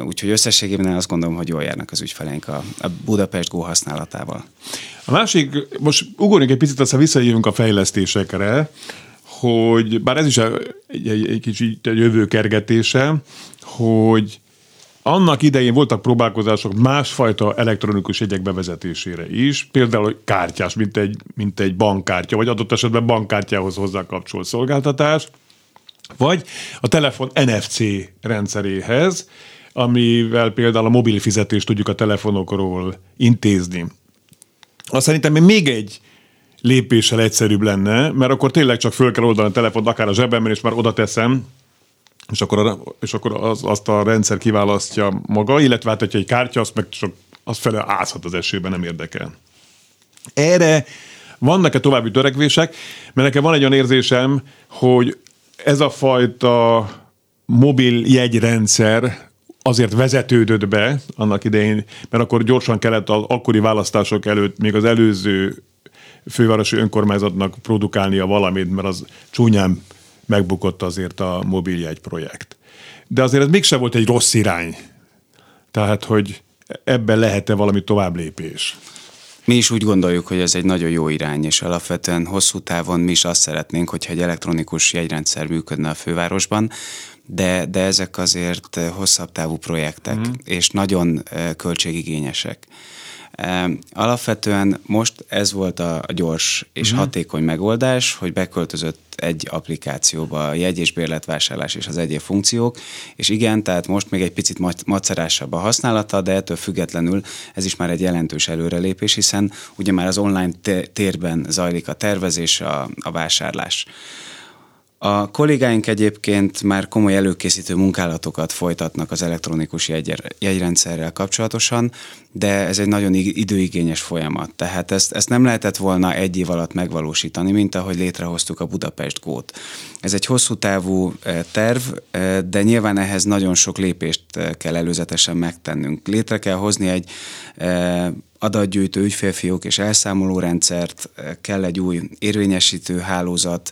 Úgyhogy összességében azt gondolom, hogy jól járnak az ügyfeleink a, a Budapest Go használatával. A másik, most ugorjunk egy picit, aztán visszajövünk a fejlesztésekre, hogy bár ez is egy, egy, egy kicsit egy jövő kergetése, hogy annak idején voltak próbálkozások másfajta elektronikus jegyek bevezetésére is, például kártyás, mint egy, mint egy bankkártya, vagy adott esetben bankkártyához hozzá kapcsolt szolgáltatás, vagy a telefon NFC rendszeréhez, amivel például a mobil fizetést tudjuk a telefonokról intézni. Azt szerintem még egy lépéssel egyszerűbb lenne, mert akkor tényleg csak föl kell oldani a telefont, akár a zsebemben, és már oda teszem, és akkor, a, és akkor az, azt a rendszer kiválasztja maga, illetve hát, hogyha egy kártya, azt meg csak az fele ázhat az esőben, nem érdekel. Erre vannak-e további törekvések? Mert nekem van egy olyan érzésem, hogy ez a fajta mobil jegyrendszer azért vezetődött be annak idején, mert akkor gyorsan kellett az akkori választások előtt még az előző fővárosi önkormányzatnak produkálnia valamit, mert az csúnyán megbukott azért a mobiljegy projekt. De azért ez mégsem volt egy rossz irány. Tehát, hogy ebben lehet-e valami tovább lépés? Mi is úgy gondoljuk, hogy ez egy nagyon jó irány, és alapvetően hosszú távon mi is azt szeretnénk, hogyha egy elektronikus jegyrendszer működne a fővárosban, de, de ezek azért hosszabb távú projektek, mm. és nagyon költségigényesek. Alapvetően most ez volt a gyors és uh-huh. hatékony megoldás, hogy beköltözött egy applikációba a jegy- és bérletvásárlás és az egyéb funkciók, és igen, tehát most még egy picit macerásabb a használata, de ettől függetlenül ez is már egy jelentős előrelépés, hiszen ugye már az online térben zajlik a tervezés, a, a vásárlás. A kollégáink egyébként már komoly előkészítő munkálatokat folytatnak az elektronikus jegy, jegyrendszerrel kapcsolatosan, de ez egy nagyon időigényes folyamat. Tehát ezt, ezt nem lehetett volna egy év alatt megvalósítani, mint ahogy létrehoztuk a Budapest Gót. Ez egy hosszú távú e, terv, e, de nyilván ehhez nagyon sok lépést e, kell előzetesen megtennünk. Létre kell hozni egy adatgyűjtő ügyfélfiók és elszámolórendszert, kell egy új érvényesítő hálózat,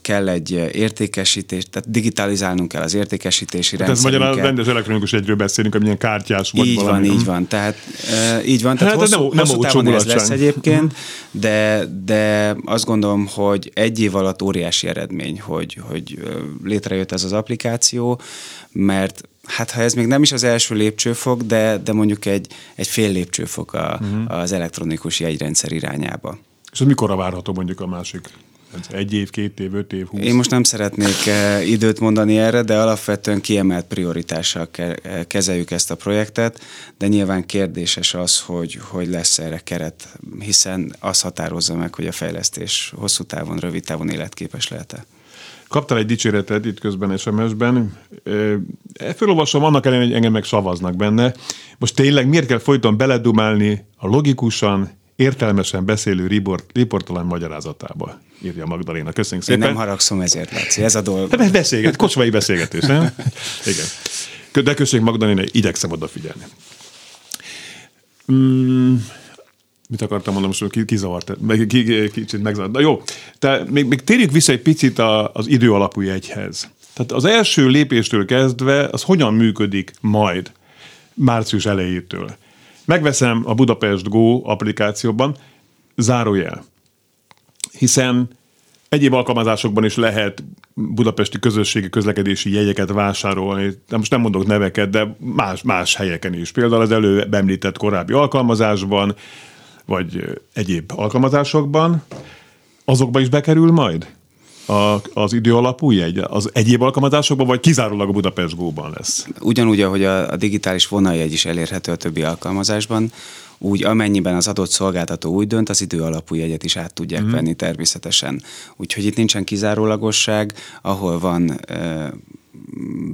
Kell egy értékesítés, tehát digitalizálnunk kell az értékesítési hát rendszert. Ez magyarán rendes elektronikus egyről beszélünk, amilyen kártyás vagy így valami. Van, így van, tehát így van. Tehát hát hosszú, nem, nem hosszú távon ez lesz egyébként, uh-huh. de, de azt gondolom, hogy egy év alatt óriási eredmény, hogy, hogy létrejött ez az applikáció, mert hát ha ez még nem is az első lépcsőfok, de, de mondjuk egy, egy fél lépcsőfok a, uh-huh. az elektronikus jegyrendszer irányába. És ez mikorra várható mondjuk a másik egy év, két év, öt év, húsz. Én most nem szeretnék eh, időt mondani erre, de alapvetően kiemelt prioritással kezeljük ezt a projektet, de nyilván kérdéses az, hogy, hogy lesz erre keret, hiszen az határozza meg, hogy a fejlesztés hosszú távon, rövid távon életképes lehet-e. Kaptál egy dicséretet itt közben SMS-ben. Fölolvasom, annak ellenére, hogy engem meg szavaznak benne. Most tényleg miért kell folyton beledumálni a logikusan, értelmesen beszélő riport, riportalan magyarázatába, írja Magdaléna. Köszönjük szépen. Én nem haragszom ezért, Laci, ez a dolog. Hát beszélget, kocsmai beszélgetés, nem? Igen. De köszönjük Magdaléna, igyekszem odafigyelni. Mm, mit akartam mondani, most ki, kizavart, meg, ki, kicsit megzavart. Na jó, tehát még, még térjük vissza egy picit a, az idő alapú jegyhez. Tehát az első lépéstől kezdve az hogyan működik majd március elejétől? Megveszem a Budapest Go applikációban, zárójel. Hiszen egyéb alkalmazásokban is lehet budapesti közösségi közlekedési jegyeket vásárolni. De most nem mondok neveket, de más, más helyeken is. Például az előbb említett korábbi alkalmazásban, vagy egyéb alkalmazásokban. Azokba is bekerül majd? A, az idő alapú jegy az egyéb alkalmazásokban, vagy kizárólag a Budapest Go-ban lesz? Ugyanúgy, ahogy a, a digitális vonaljegy is elérhető a többi alkalmazásban, úgy amennyiben az adott szolgáltató úgy dönt, az idő alapú jegyet is át tudják mm. venni természetesen. Úgyhogy itt nincsen kizárólagosság, ahol van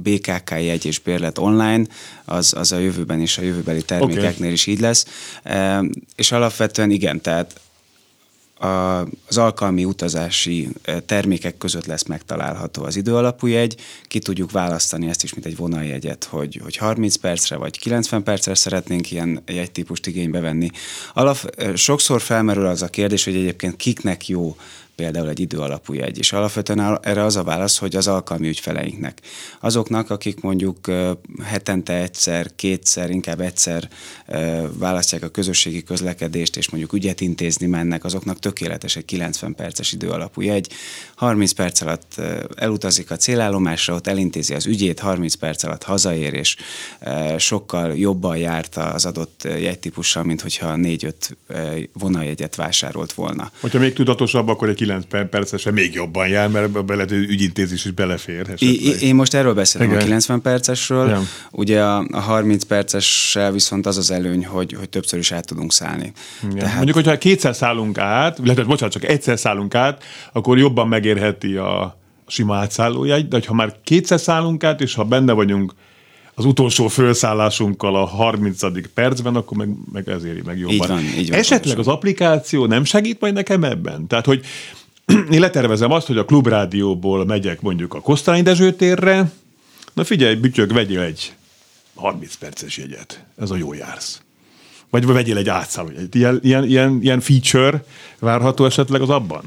BKK jegy és bérlet online, az, az a jövőben és a jövőbeli termékeknél okay. is így lesz. És alapvetően igen, tehát az alkalmi utazási termékek között lesz megtalálható az időalapú jegy, ki tudjuk választani ezt is, mint egy vonaljegyet, hogy, hogy 30 percre vagy 90 percre szeretnénk ilyen jegytípust igénybe venni. Alap, sokszor felmerül az a kérdés, hogy egyébként kiknek jó például egy idő alapú jegy. És alapvetően erre az a válasz, hogy az alkalmi ügyfeleinknek. Azoknak, akik mondjuk hetente egyszer, kétszer, inkább egyszer választják a közösségi közlekedést, és mondjuk ügyet intézni mennek, azoknak tökéletes egy 90 perces idő alapú jegy. 30 perc alatt elutazik a célállomásra, ott elintézi az ügyét, 30 perc alatt hazaér, és sokkal jobban járt az adott jegytípussal, mint hogyha 4-5 vonaljegyet vásárolt volna. Hogyha még tudatosabb, akkor egy 9 percesen még jobban jár, mert bele ügyintézés is belefér. I- én most erről beszélek Igen. a 90 percesről. Igen. Ugye a, a 30 percessel viszont az az előny, hogy, hogy többször is át tudunk szállni. Igen. Tehát... Mondjuk, hogyha kétszer szállunk át, illetve bocsánat, csak egyszer szállunk át, akkor jobban megérheti a sima átszállójegy, de ha már kétszer szállunk át, és ha benne vagyunk az utolsó felszállásunkkal a 30. percben, akkor meg, meg ezért meg jobban. Így van, így van, Esetleg az applikáció nem segít majd nekem ebben? Tehát, hogy [clears throat] én letervezem azt, hogy a klubrádióból megyek mondjuk a Kosztolányi Dezső térre, na figyelj, bütyög, vegyél egy 30 perces jegyet, ez a jó jársz. Vagy vegyél egy átszálló. Ilyen, ilyen, ilyen, ilyen feature várható esetleg az abban?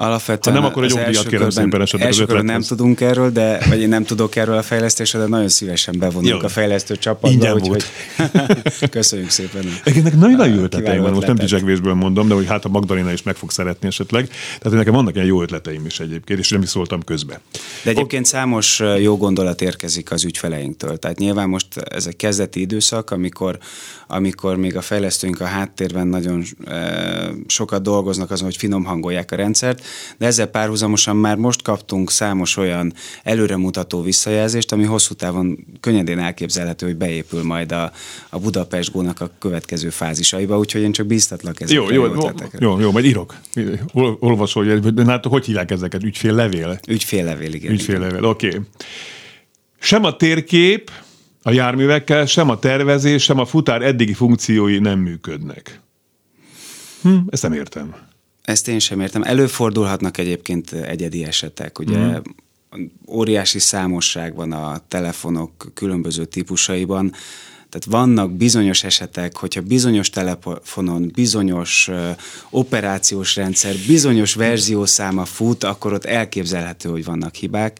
Alapvetően ha nem, akkor egy jogdíjat kérem szépen esetleg első az nem tudunk erről, de, vagy én nem tudok erről a fejlesztésről, de nagyon szívesen bevonunk Jó. a fejlesztő csapatba. Ingyen úgy, Hogy... [laughs] Köszönjük szépen. Egyébként nagyon nagy jó ötleteim van, most nem dicsekvésből mondom, de hogy hát a Magdalena is meg fog szeretni esetleg. Tehát nekem vannak ilyen jó ötleteim is egyébként, és nem is szóltam közbe. De egyébként számos jó gondolat érkezik az ügyfeleinktől. Tehát nyilván most ez egy kezdeti időszak, amikor, amikor még a fejlesztőink a háttérben nagyon sokat dolgoznak azon, hogy finom hangolják a rendszert, de ezzel párhuzamosan már most kaptunk számos olyan előremutató visszajelzést, ami hosszú távon könnyedén elképzelhető, hogy beépül majd a, a Budapest gónak a következő fázisaiba, úgyhogy én csak bíztatlak ezekre jó, jó, jó, jó, jó, majd írok. Olvasó, de hát hogy hívják ezeket? Ügyféllevél? Ügyféllevél, igen. Ügyféllevél, oké. Okay. Sem a térkép a járművekkel, sem a tervezés, sem a futár eddigi funkciói nem működnek. Hm, ezt nem értem. Ezt én sem értem. Előfordulhatnak egyébként egyedi esetek, ugye mm. óriási számosság van a telefonok különböző típusaiban, tehát vannak bizonyos esetek, hogyha bizonyos telefonon bizonyos operációs rendszer, bizonyos verziószáma fut, akkor ott elképzelhető, hogy vannak hibák,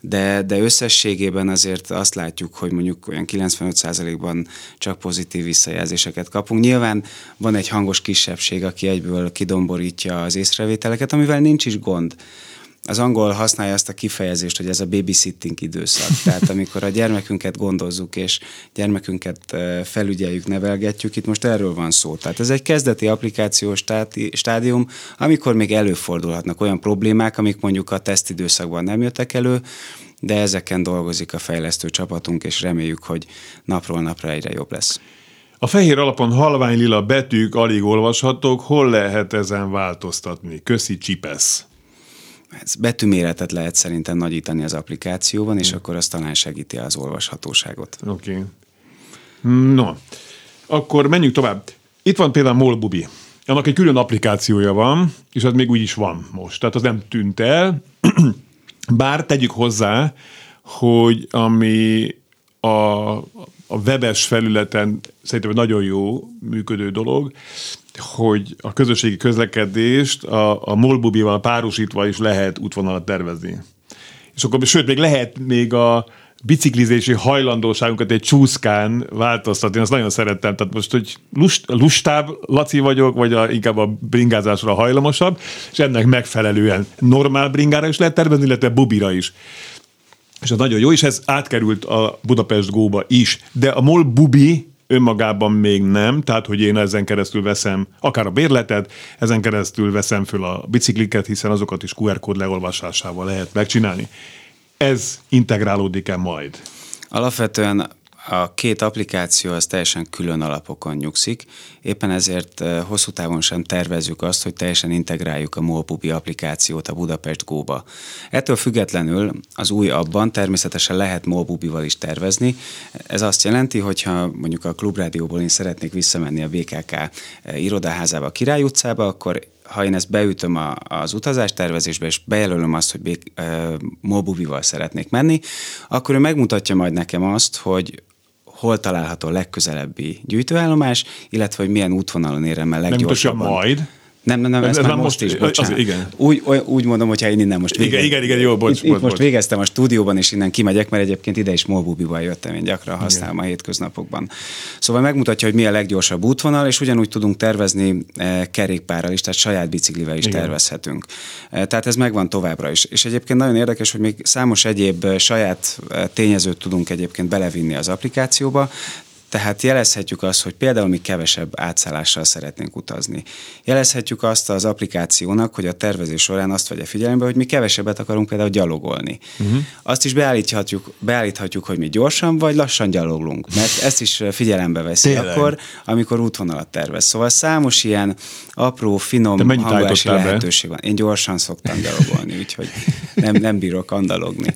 de, de összességében azért azt látjuk, hogy mondjuk olyan 95%-ban csak pozitív visszajelzéseket kapunk. Nyilván van egy hangos kisebbség, aki egyből kidomborítja az észrevételeket, amivel nincs is gond az angol használja azt a kifejezést, hogy ez a babysitting időszak. Tehát amikor a gyermekünket gondozzuk, és gyermekünket felügyeljük, nevelgetjük, itt most erről van szó. Tehát ez egy kezdeti applikációs stádium, amikor még előfordulhatnak olyan problémák, amik mondjuk a tesztidőszakban nem jöttek elő, de ezeken dolgozik a fejlesztő csapatunk, és reméljük, hogy napról napra egyre jobb lesz. A fehér alapon halvány lila betűk alig olvashatók, hol lehet ezen változtatni? Köszi Csipesz! Ez betűméretet lehet szerintem nagyítani az applikációban, és mm. akkor az talán segíti az olvashatóságot. Oké. Okay. No, akkor menjünk tovább. Itt van például Molbubi. Annak egy külön applikációja van, és az még úgy is van most. Tehát az nem tűnt el. [clears throat] Bár tegyük hozzá, hogy ami a, a webes felületen szerintem egy nagyon jó működő dolog, hogy a közösségi közlekedést a, a Molbubival párosítva is lehet útvonalat tervezni. És akkor, sőt, még lehet még a biciklizési hajlandóságunkat egy csúszkán változtatni. Azt nagyon szerettem. Tehát most, hogy lust, lustább Laci vagyok, vagy a, inkább a bringázásra hajlamosabb, és ennek megfelelően normál bringára is lehet tervezni, illetve bubira is. És az nagyon jó, és ez átkerült a Budapest Góba is. De a MOL Bubi önmagában még nem, tehát hogy én ezen keresztül veszem akár a bérletet, ezen keresztül veszem föl a bicikliket, hiszen azokat is QR kód leolvasásával lehet megcsinálni. Ez integrálódik-e majd? Alapvetően a két applikáció az teljesen külön alapokon nyugszik, éppen ezért eh, hosszú távon sem tervezzük azt, hogy teljesen integráljuk a Molpubi applikációt a Budapest Go-ba. Ettől függetlenül az új abban természetesen lehet Molpubival is tervezni. Ez azt jelenti, hogyha mondjuk a Klubrádióból én szeretnék visszamenni a BKK eh, irodaházába, a Király utcába, akkor ha én ezt beütöm a, az utazástervezésbe, és bejelölöm azt, hogy bék, uh, Mobubival szeretnék menni, akkor ő megmutatja majd nekem azt, hogy hol található a legközelebbi gyűjtőállomás, illetve hogy milyen útvonalon érem el leggyorsabban. Nem majd? Nem, nem, nem, ez, ez már most, most is, bocsánat. Az, igen. Úgy, úgy mondom, hogyha én innen most végeztem. Igen, igen, igen, jó, bocs, itt, bocs, itt most végeztem a stúdióban, és innen kimegyek, mert egyébként ide is Molbubival jöttem, én gyakran használom igen. a hétköznapokban. Szóval megmutatja, hogy mi a leggyorsabb útvonal, és ugyanúgy tudunk tervezni e, kerékpárral is, tehát saját biciklivel is igen. tervezhetünk. E, tehát ez megvan továbbra is. És egyébként nagyon érdekes, hogy még számos egyéb eh, saját tényezőt tudunk egyébként belevinni az applikációba, tehát jelezhetjük azt, hogy például mi kevesebb átszállással szeretnénk utazni. Jelezhetjük azt az applikációnak, hogy a tervezés során azt vegye figyelembe, hogy mi kevesebbet akarunk például gyalogolni. Uh-huh. Azt is beállíthatjuk, beállíthatjuk, hogy mi gyorsan vagy lassan gyalogolunk, mert ezt is figyelembe veszi Tényleg? akkor, amikor útvonalat tervez. Szóval számos ilyen apró, finom hangolási lehetőség van. Én gyorsan szoktam gyalogolni, úgyhogy nem, nem bírok andalogni.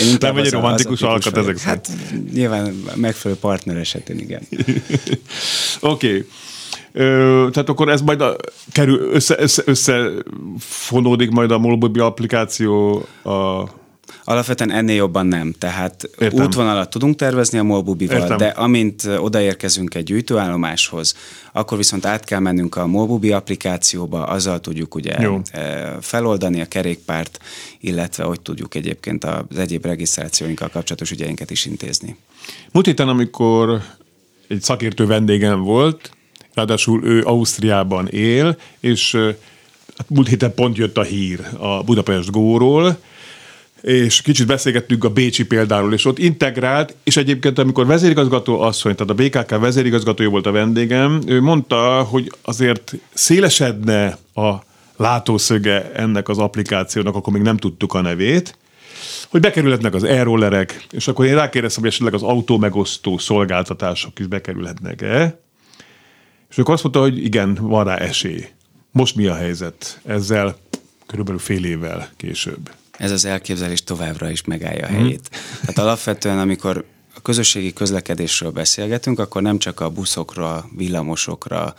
Én nem egy romantikus alkat ezek Hát nyilván megfelelő partner esetén igen. [laughs] Oké. okay. tehát akkor ez majd a, kerül, össze, össze, összefonódik majd a Molbobi applikáció a Alapvetően ennél jobban nem. Tehát Értem. útvonalat tudunk tervezni a Molbubival, Értem. de amint odaérkezünk egy gyűjtőállomáshoz, akkor viszont át kell mennünk a Molbubi applikációba, azzal tudjuk ugye Jó. Feloldani a kerékpárt, illetve hogy tudjuk egyébként az egyéb regisztrációinkkal kapcsolatos ügyeinket is intézni. Múlt héten, amikor egy szakértő vendégem volt, ráadásul ő Ausztriában él, és hát múlt héten pont jött a hír a Budapest Góról, és kicsit beszélgettünk a Bécsi példáról, és ott integrált, és egyébként amikor vezérigazgató asszony, tehát a BKK vezérigazgatója volt a vendégem, ő mondta, hogy azért szélesedne a látószöge ennek az applikációnak, akkor még nem tudtuk a nevét, hogy bekerülhetnek az e-rollerek, és akkor én rákérdeztem, hogy esetleg az autó megosztó szolgáltatások is bekerülhetnek-e, és akkor azt mondta, hogy igen, van rá esély. Most mi a helyzet ezzel körülbelül fél évvel később? Ez az elképzelés továbbra is megállja a helyét. Mm. Tehát alapvetően, amikor a közösségi közlekedésről beszélgetünk, akkor nem csak a buszokra, villamosokra,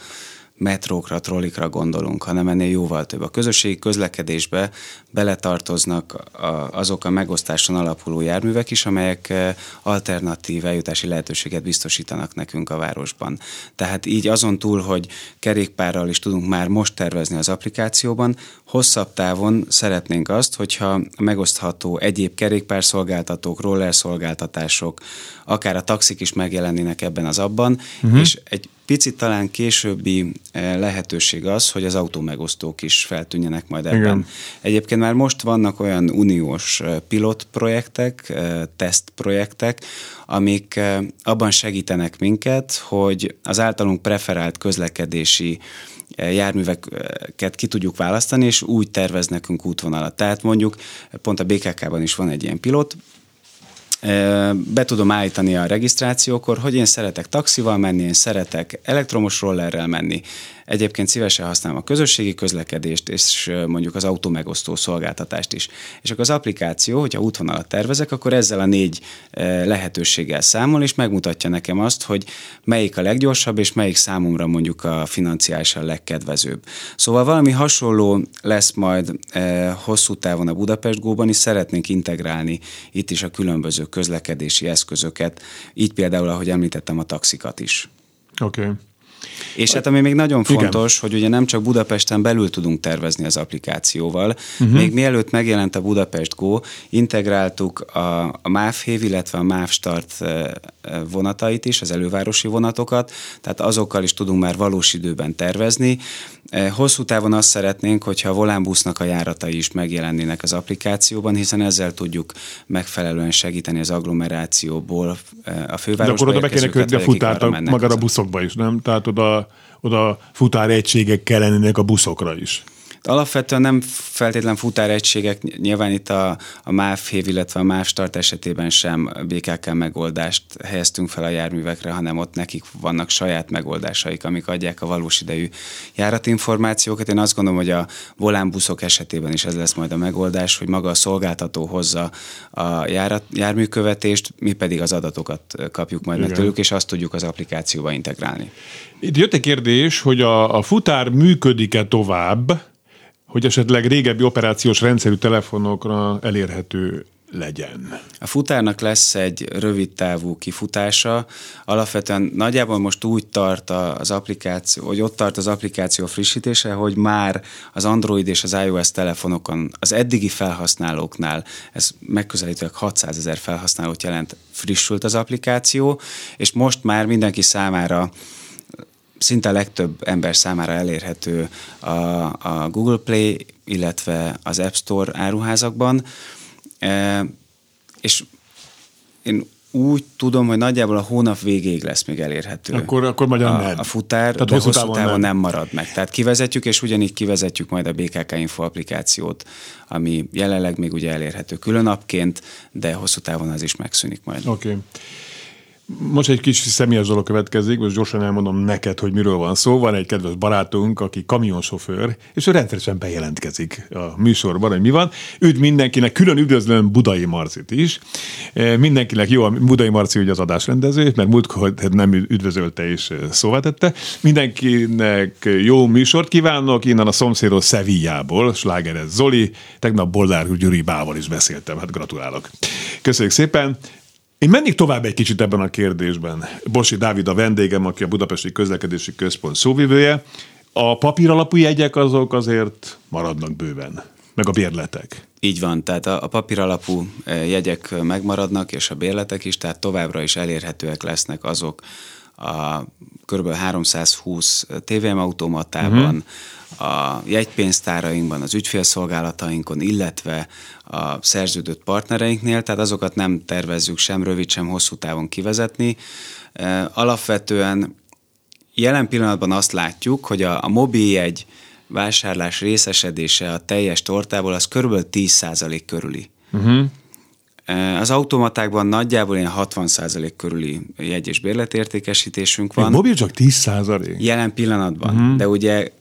metrókra, trollikra gondolunk, hanem ennél jóval több. A közösségi közlekedésbe beletartoznak azok a megosztáson alapuló járművek is, amelyek eh, alternatív eljutási lehetőséget biztosítanak nekünk a városban. Tehát így azon túl, hogy kerékpárral is tudunk már most tervezni az applikációban, hosszabb távon szeretnénk azt, hogyha megosztható egyéb kerékpárszolgáltatók, rollerszolgáltatások, akár a taxik is megjelennének ebben az abban, uh-huh. és egy picit talán későbbi eh, lehetőség az, hogy az autómegosztók is feltűnjenek majd ebben. Igen. Egyébként már most vannak olyan uniós eh, pilotprojektek, eh, tesztprojektek, amik abban segítenek minket, hogy az általunk preferált közlekedési járműveket ki tudjuk választani, és úgy tervez nekünk útvonalat. Tehát mondjuk pont a BKK-ban is van egy ilyen pilot, be tudom állítani a regisztrációkor, hogy én szeretek taxival menni, én szeretek elektromos rollerrel menni, Egyébként szívesen használom a közösségi közlekedést, és mondjuk az autómegosztó szolgáltatást is. És akkor az applikáció, hogyha útvonalat tervezek, akkor ezzel a négy lehetőséggel számol, és megmutatja nekem azt, hogy melyik a leggyorsabb, és melyik számomra mondjuk a financiálisan legkedvezőbb. Szóval valami hasonló lesz majd hosszú távon a Budapest Góban is, szeretnénk integrálni itt is a különböző közlekedési eszközöket, így például, ahogy említettem, a taxikat is. Oké. Okay. És hát ami még nagyon fontos, Igen. hogy ugye nem csak Budapesten belül tudunk tervezni az applikációval, uh-huh. még mielőtt megjelent a Budapest Go, integráltuk a, a MÁV Hév, illetve a MÁV Start vonatait is, az elővárosi vonatokat, tehát azokkal is tudunk már valós időben tervezni. Hosszú távon azt szeretnénk, hogyha a volánbusznak a járatai is megjelennének az applikációban, hiszen ezzel tudjuk megfelelően segíteni az agglomerációból a fővárosba. De akkor oda be kéne kötni a futárt magára a buszokba is, nem? Tehát oda, oda futár egységek kellenének a buszokra is. Alapvetően nem feltétlen futáregységek, nyilván itt a, a MÁV hév, illetve a MÁV start esetében sem BKK megoldást helyeztünk fel a járművekre, hanem ott nekik vannak saját megoldásaik, amik adják a valós idejű járatinformációkat. Én azt gondolom, hogy a volánbuszok esetében is ez lesz majd a megoldás, hogy maga a szolgáltató hozza a járat, járműkövetést, mi pedig az adatokat kapjuk majd meg tőlük, és azt tudjuk az applikációba integrálni. Itt jött egy kérdés, hogy a, a futár működik-e tovább, hogy esetleg régebbi operációs rendszerű telefonokra elérhető legyen. A futárnak lesz egy rövid távú kifutása. Alapvetően nagyjából most úgy tart az applikáció, hogy ott tart az applikáció frissítése, hogy már az Android és az iOS telefonokon az eddigi felhasználóknál, ez megközelítőleg 600 ezer felhasználót jelent, frissült az applikáció, és most már mindenki számára szinte a legtöbb ember számára elérhető a, a Google Play, illetve az App Store áruházakban, e, és én úgy tudom, hogy nagyjából a hónap végéig lesz még elérhető. Akkor, akkor magyar a, nem. a futár, Tehát de hosszú távon, távon nem. nem marad meg. Tehát kivezetjük, és ugyanígy kivezetjük majd a BKK Info applikációt, ami jelenleg még ugye elérhető külön appként, de hosszú távon az is megszűnik majd. Oké. Okay. Most egy kis személyes dolog következik, most gyorsan elmondom neked, hogy miről van szó. Van egy kedves barátunk, aki kamionsofőr, és ő rendszeresen bejelentkezik a műsorban, hogy mi van. Üdv mindenkinek, külön üdvözlöm Budai Marcit is. E, mindenkinek jó, Budai Marci ugye az adásrendező, mert múltkor nem üdvözölte és szóvá tette. Mindenkinek jó műsort kívánok, innen a szomszédos Szevillából, slágeres Zoli, tegnap Boldár Gyuri Bával is beszéltem, hát gratulálok. Köszönjük szépen! Én mennék tovább egy kicsit ebben a kérdésben. Bosi Dávid a vendégem, aki a Budapesti Közlekedési Központ szóvivője. A papír alapú jegyek azok azért maradnak bőven, meg a bérletek. Így van, tehát a, a papír alapú e, jegyek megmaradnak, és a bérletek is, tehát továbbra is elérhetőek lesznek azok a kb. 320 TVM automatában, uh-huh. A jegypénztárainkban, az ügyfélszolgálatainkon, illetve a szerződött partnereinknél, tehát azokat nem tervezzük sem rövid, sem hosszú távon kivezetni. Alapvetően jelen pillanatban azt látjuk, hogy a, a mobiljegy vásárlás részesedése a teljes tortából az kb. 10% körüli. Uh-huh. Az automatákban nagyjából ilyen 60% körüli jegy- és bérletértékesítésünk van. Egy mobil csak 10%? Jelen pillanatban, uh-huh. de ugye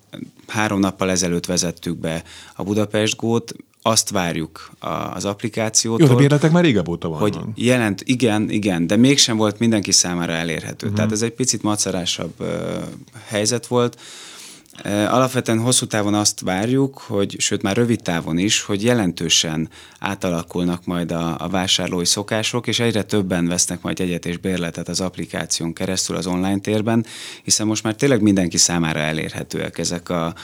három nappal ezelőtt vezettük be a Budapest Gót, azt várjuk az applikációtól. Jó, de bérletek már régebb óta van. Hogy jelent, igen, igen, de mégsem volt mindenki számára elérhető. Uh-huh. Tehát ez egy picit macerásabb uh, helyzet volt. Alapvetően hosszú távon azt várjuk, hogy sőt már rövid távon is, hogy jelentősen átalakulnak majd a, a vásárlói szokások, és egyre többen vesznek majd egyet és bérletet az applikáción keresztül az online térben, hiszen most már tényleg mindenki számára elérhetőek ezek a,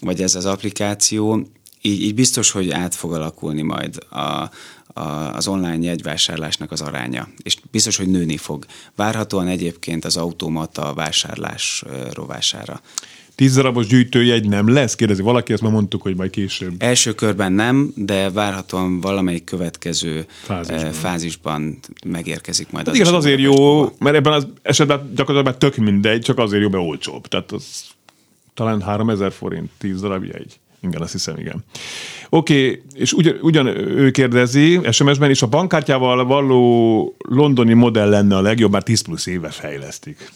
vagy ez az applikáció, így, így biztos, hogy át fog alakulni majd a, a, az online jegyvásárlásnak az aránya, és biztos, hogy nőni fog. Várhatóan egyébként az automata vásárlás rovására. Tíz darabos gyűjtőjegy nem lesz? Kérdezi valaki, ezt már mondtuk, hogy majd később. Első körben nem, de várhatóan valamelyik következő fázisban, fázisban megérkezik majd. Hát az igen, az azért jó, mert ebben az esetben gyakorlatilag tök mindegy, csak azért jó, mert olcsóbb. Tehát az talán 3000 forint, 10 darab jegy. Igen, azt hiszem, igen. Oké, okay, és ugyan, ugyan ő kérdezi SMS-ben, és a bankkártyával való londoni modell lenne a legjobb, már 10 plusz éve fejlesztik.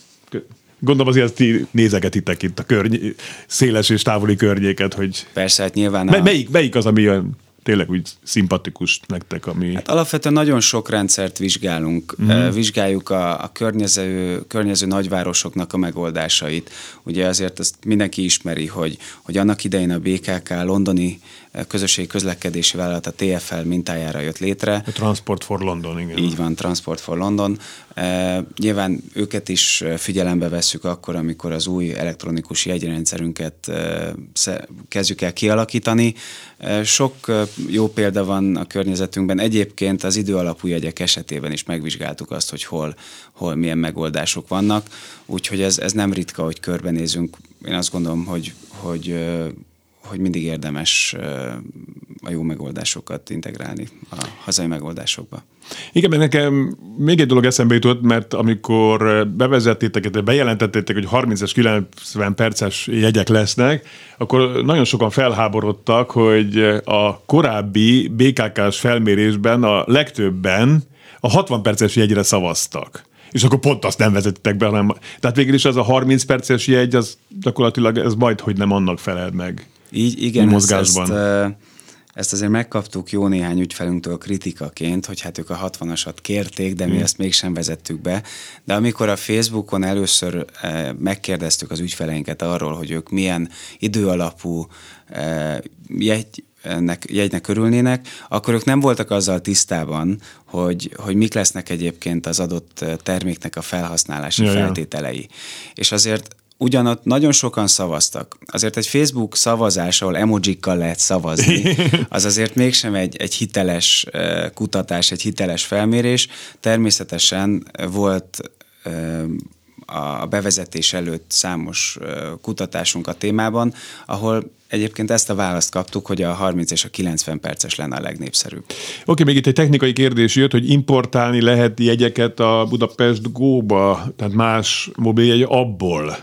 Gondolom azért ti nézegetitek itt a körny- széles és távoli környéket, hogy... Persze, hát nyilván... A... Melyik, melyik az, ami olyan tényleg úgy szimpatikus nektek, ami... Hát alapvetően nagyon sok rendszert vizsgálunk. Mm. Vizsgáljuk a, a környező, környező nagyvárosoknak a megoldásait. Ugye azért ezt mindenki ismeri, hogy, hogy annak idején a BKK londoni közösségi közlekedési vállalat a TFL mintájára jött létre. A Transport for London, igen. Így van, Transport for London. E, nyilván őket is figyelembe vesszük akkor, amikor az új elektronikus jegyrendszerünket e, kezdjük el kialakítani. E, sok jó példa van a környezetünkben. Egyébként az időalapú jegyek esetében is megvizsgáltuk azt, hogy hol, hol milyen megoldások vannak, úgyhogy ez, ez nem ritka, hogy körbenézünk. Én azt gondolom, hogy, hogy hogy mindig érdemes a jó megoldásokat integrálni a hazai megoldásokba. Igen, mert nekem még egy dolog eszembe jutott, mert amikor bevezettétek, bejelentettétek, hogy 30 90 perces jegyek lesznek, akkor nagyon sokan felháborodtak, hogy a korábbi BKK-s felmérésben a legtöbben a 60 perces jegyre szavaztak és akkor pont azt nem vezettek be, hanem, tehát végül is ez a 30 perces jegy, az gyakorlatilag ez majd, hogy nem annak felel meg. Így, igen, mozgásban. Ezt, ezt azért megkaptuk jó néhány ügyfelünktől kritikaként, hogy hát ők a 60-asat kérték, de mi hmm. ezt mégsem vezettük be. De amikor a Facebookon először megkérdeztük az ügyfeleinket arról, hogy ők milyen időalapú jegy, ennek jegynek örülnének, akkor ők nem voltak azzal tisztában, hogy, hogy mik lesznek egyébként az adott terméknek a felhasználási ja, feltételei. Ja. És azért ugyanott nagyon sokan szavaztak. Azért egy Facebook szavazás, ahol emojikkal lehet szavazni, [laughs] az azért mégsem egy, egy hiteles kutatás, egy hiteles felmérés. Természetesen volt a bevezetés előtt számos kutatásunk a témában, ahol Egyébként ezt a választ kaptuk, hogy a 30 és a 90 perces lenne a legnépszerűbb. Oké, okay, még itt egy technikai kérdés jött, hogy importálni lehet jegyeket a Budapest Go-ba, tehát más mobiljegy abból.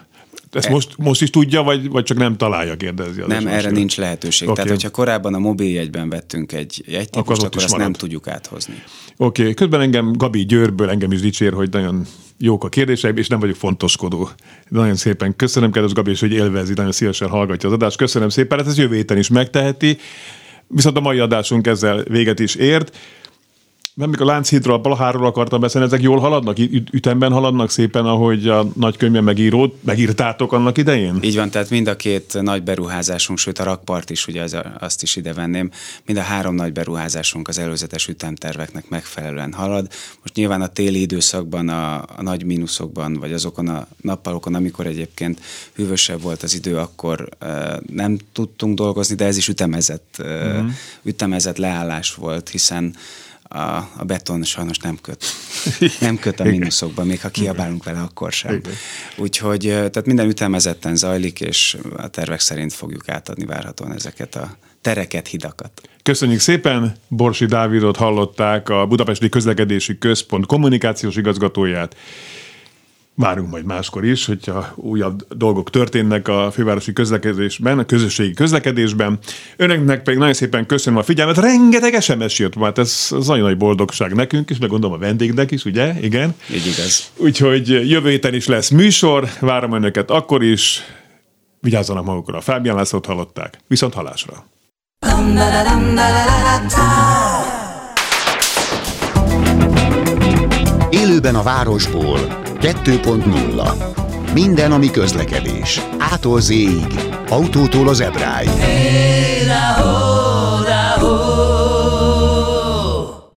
Ezt e- most, most is tudja, vagy, vagy csak nem találja, kérdezi az Nem, erre nincs lehetőség. Okay. Tehát, hogyha korábban a mobiljegyben vettünk egy jegytípust, akkor, akkor azt marad. nem tudjuk áthozni. Oké, okay. közben engem Gabi Győrből engem is dicsér, hogy nagyon jók a kérdéseim, és nem vagyok fontoskodó. Nagyon szépen köszönöm, kedves Gabi, és hogy élvezi, nagyon szívesen hallgatja az adást. Köszönöm szépen, hát ez jövő héten is megteheti. Viszont a mai adásunk ezzel véget is ért nem a Lánchídról, a Balaháról akartam beszélni, ezek jól haladnak, ütemben haladnak szépen, ahogy a nagykönyvben megírót, megírtátok annak idején? Így van, tehát mind a két nagy beruházásunk, sőt a rakpart is, ugye az, azt is ide venném, mind a három nagy beruházásunk az előzetes ütemterveknek megfelelően halad. Most nyilván a téli időszakban, a, a nagy mínuszokban, vagy azokon a nappalokon, amikor egyébként hűvösebb volt az idő, akkor uh, nem tudtunk dolgozni, de ez is ütemezett, uh, uh-huh. ütemezett leállás volt, hiszen a, a beton sajnos nem köt. [laughs] Nem köt a mínuszokba, még ha kiabálunk vele, akkor sem. Úgyhogy tehát minden ütemezetten zajlik, és a tervek szerint fogjuk átadni várhatóan ezeket a tereket, hidakat. Köszönjük szépen! Borsi Dávidot hallották, a Budapesti Közlekedési Központ kommunikációs igazgatóját. Várunk majd máskor is, hogyha újabb dolgok történnek a fővárosi közlekedésben, a közösségi közlekedésben. Önöknek pedig nagyon szépen köszönöm a figyelmet. Rengeteg SMS jött, mert ez, ez nagyon nagy boldogság nekünk is, meg gondolom a vendégnek is, ugye? Igen. Így igaz. Úgyhogy jövő héten is lesz műsor, várom önöket akkor is. Vigyázzanak magukra. Fábián Lászlót hallották. Viszont halásra. Élőben a városból 2.0. Minden, ami közlekedés. Ától z Autótól az ebráig. Hey,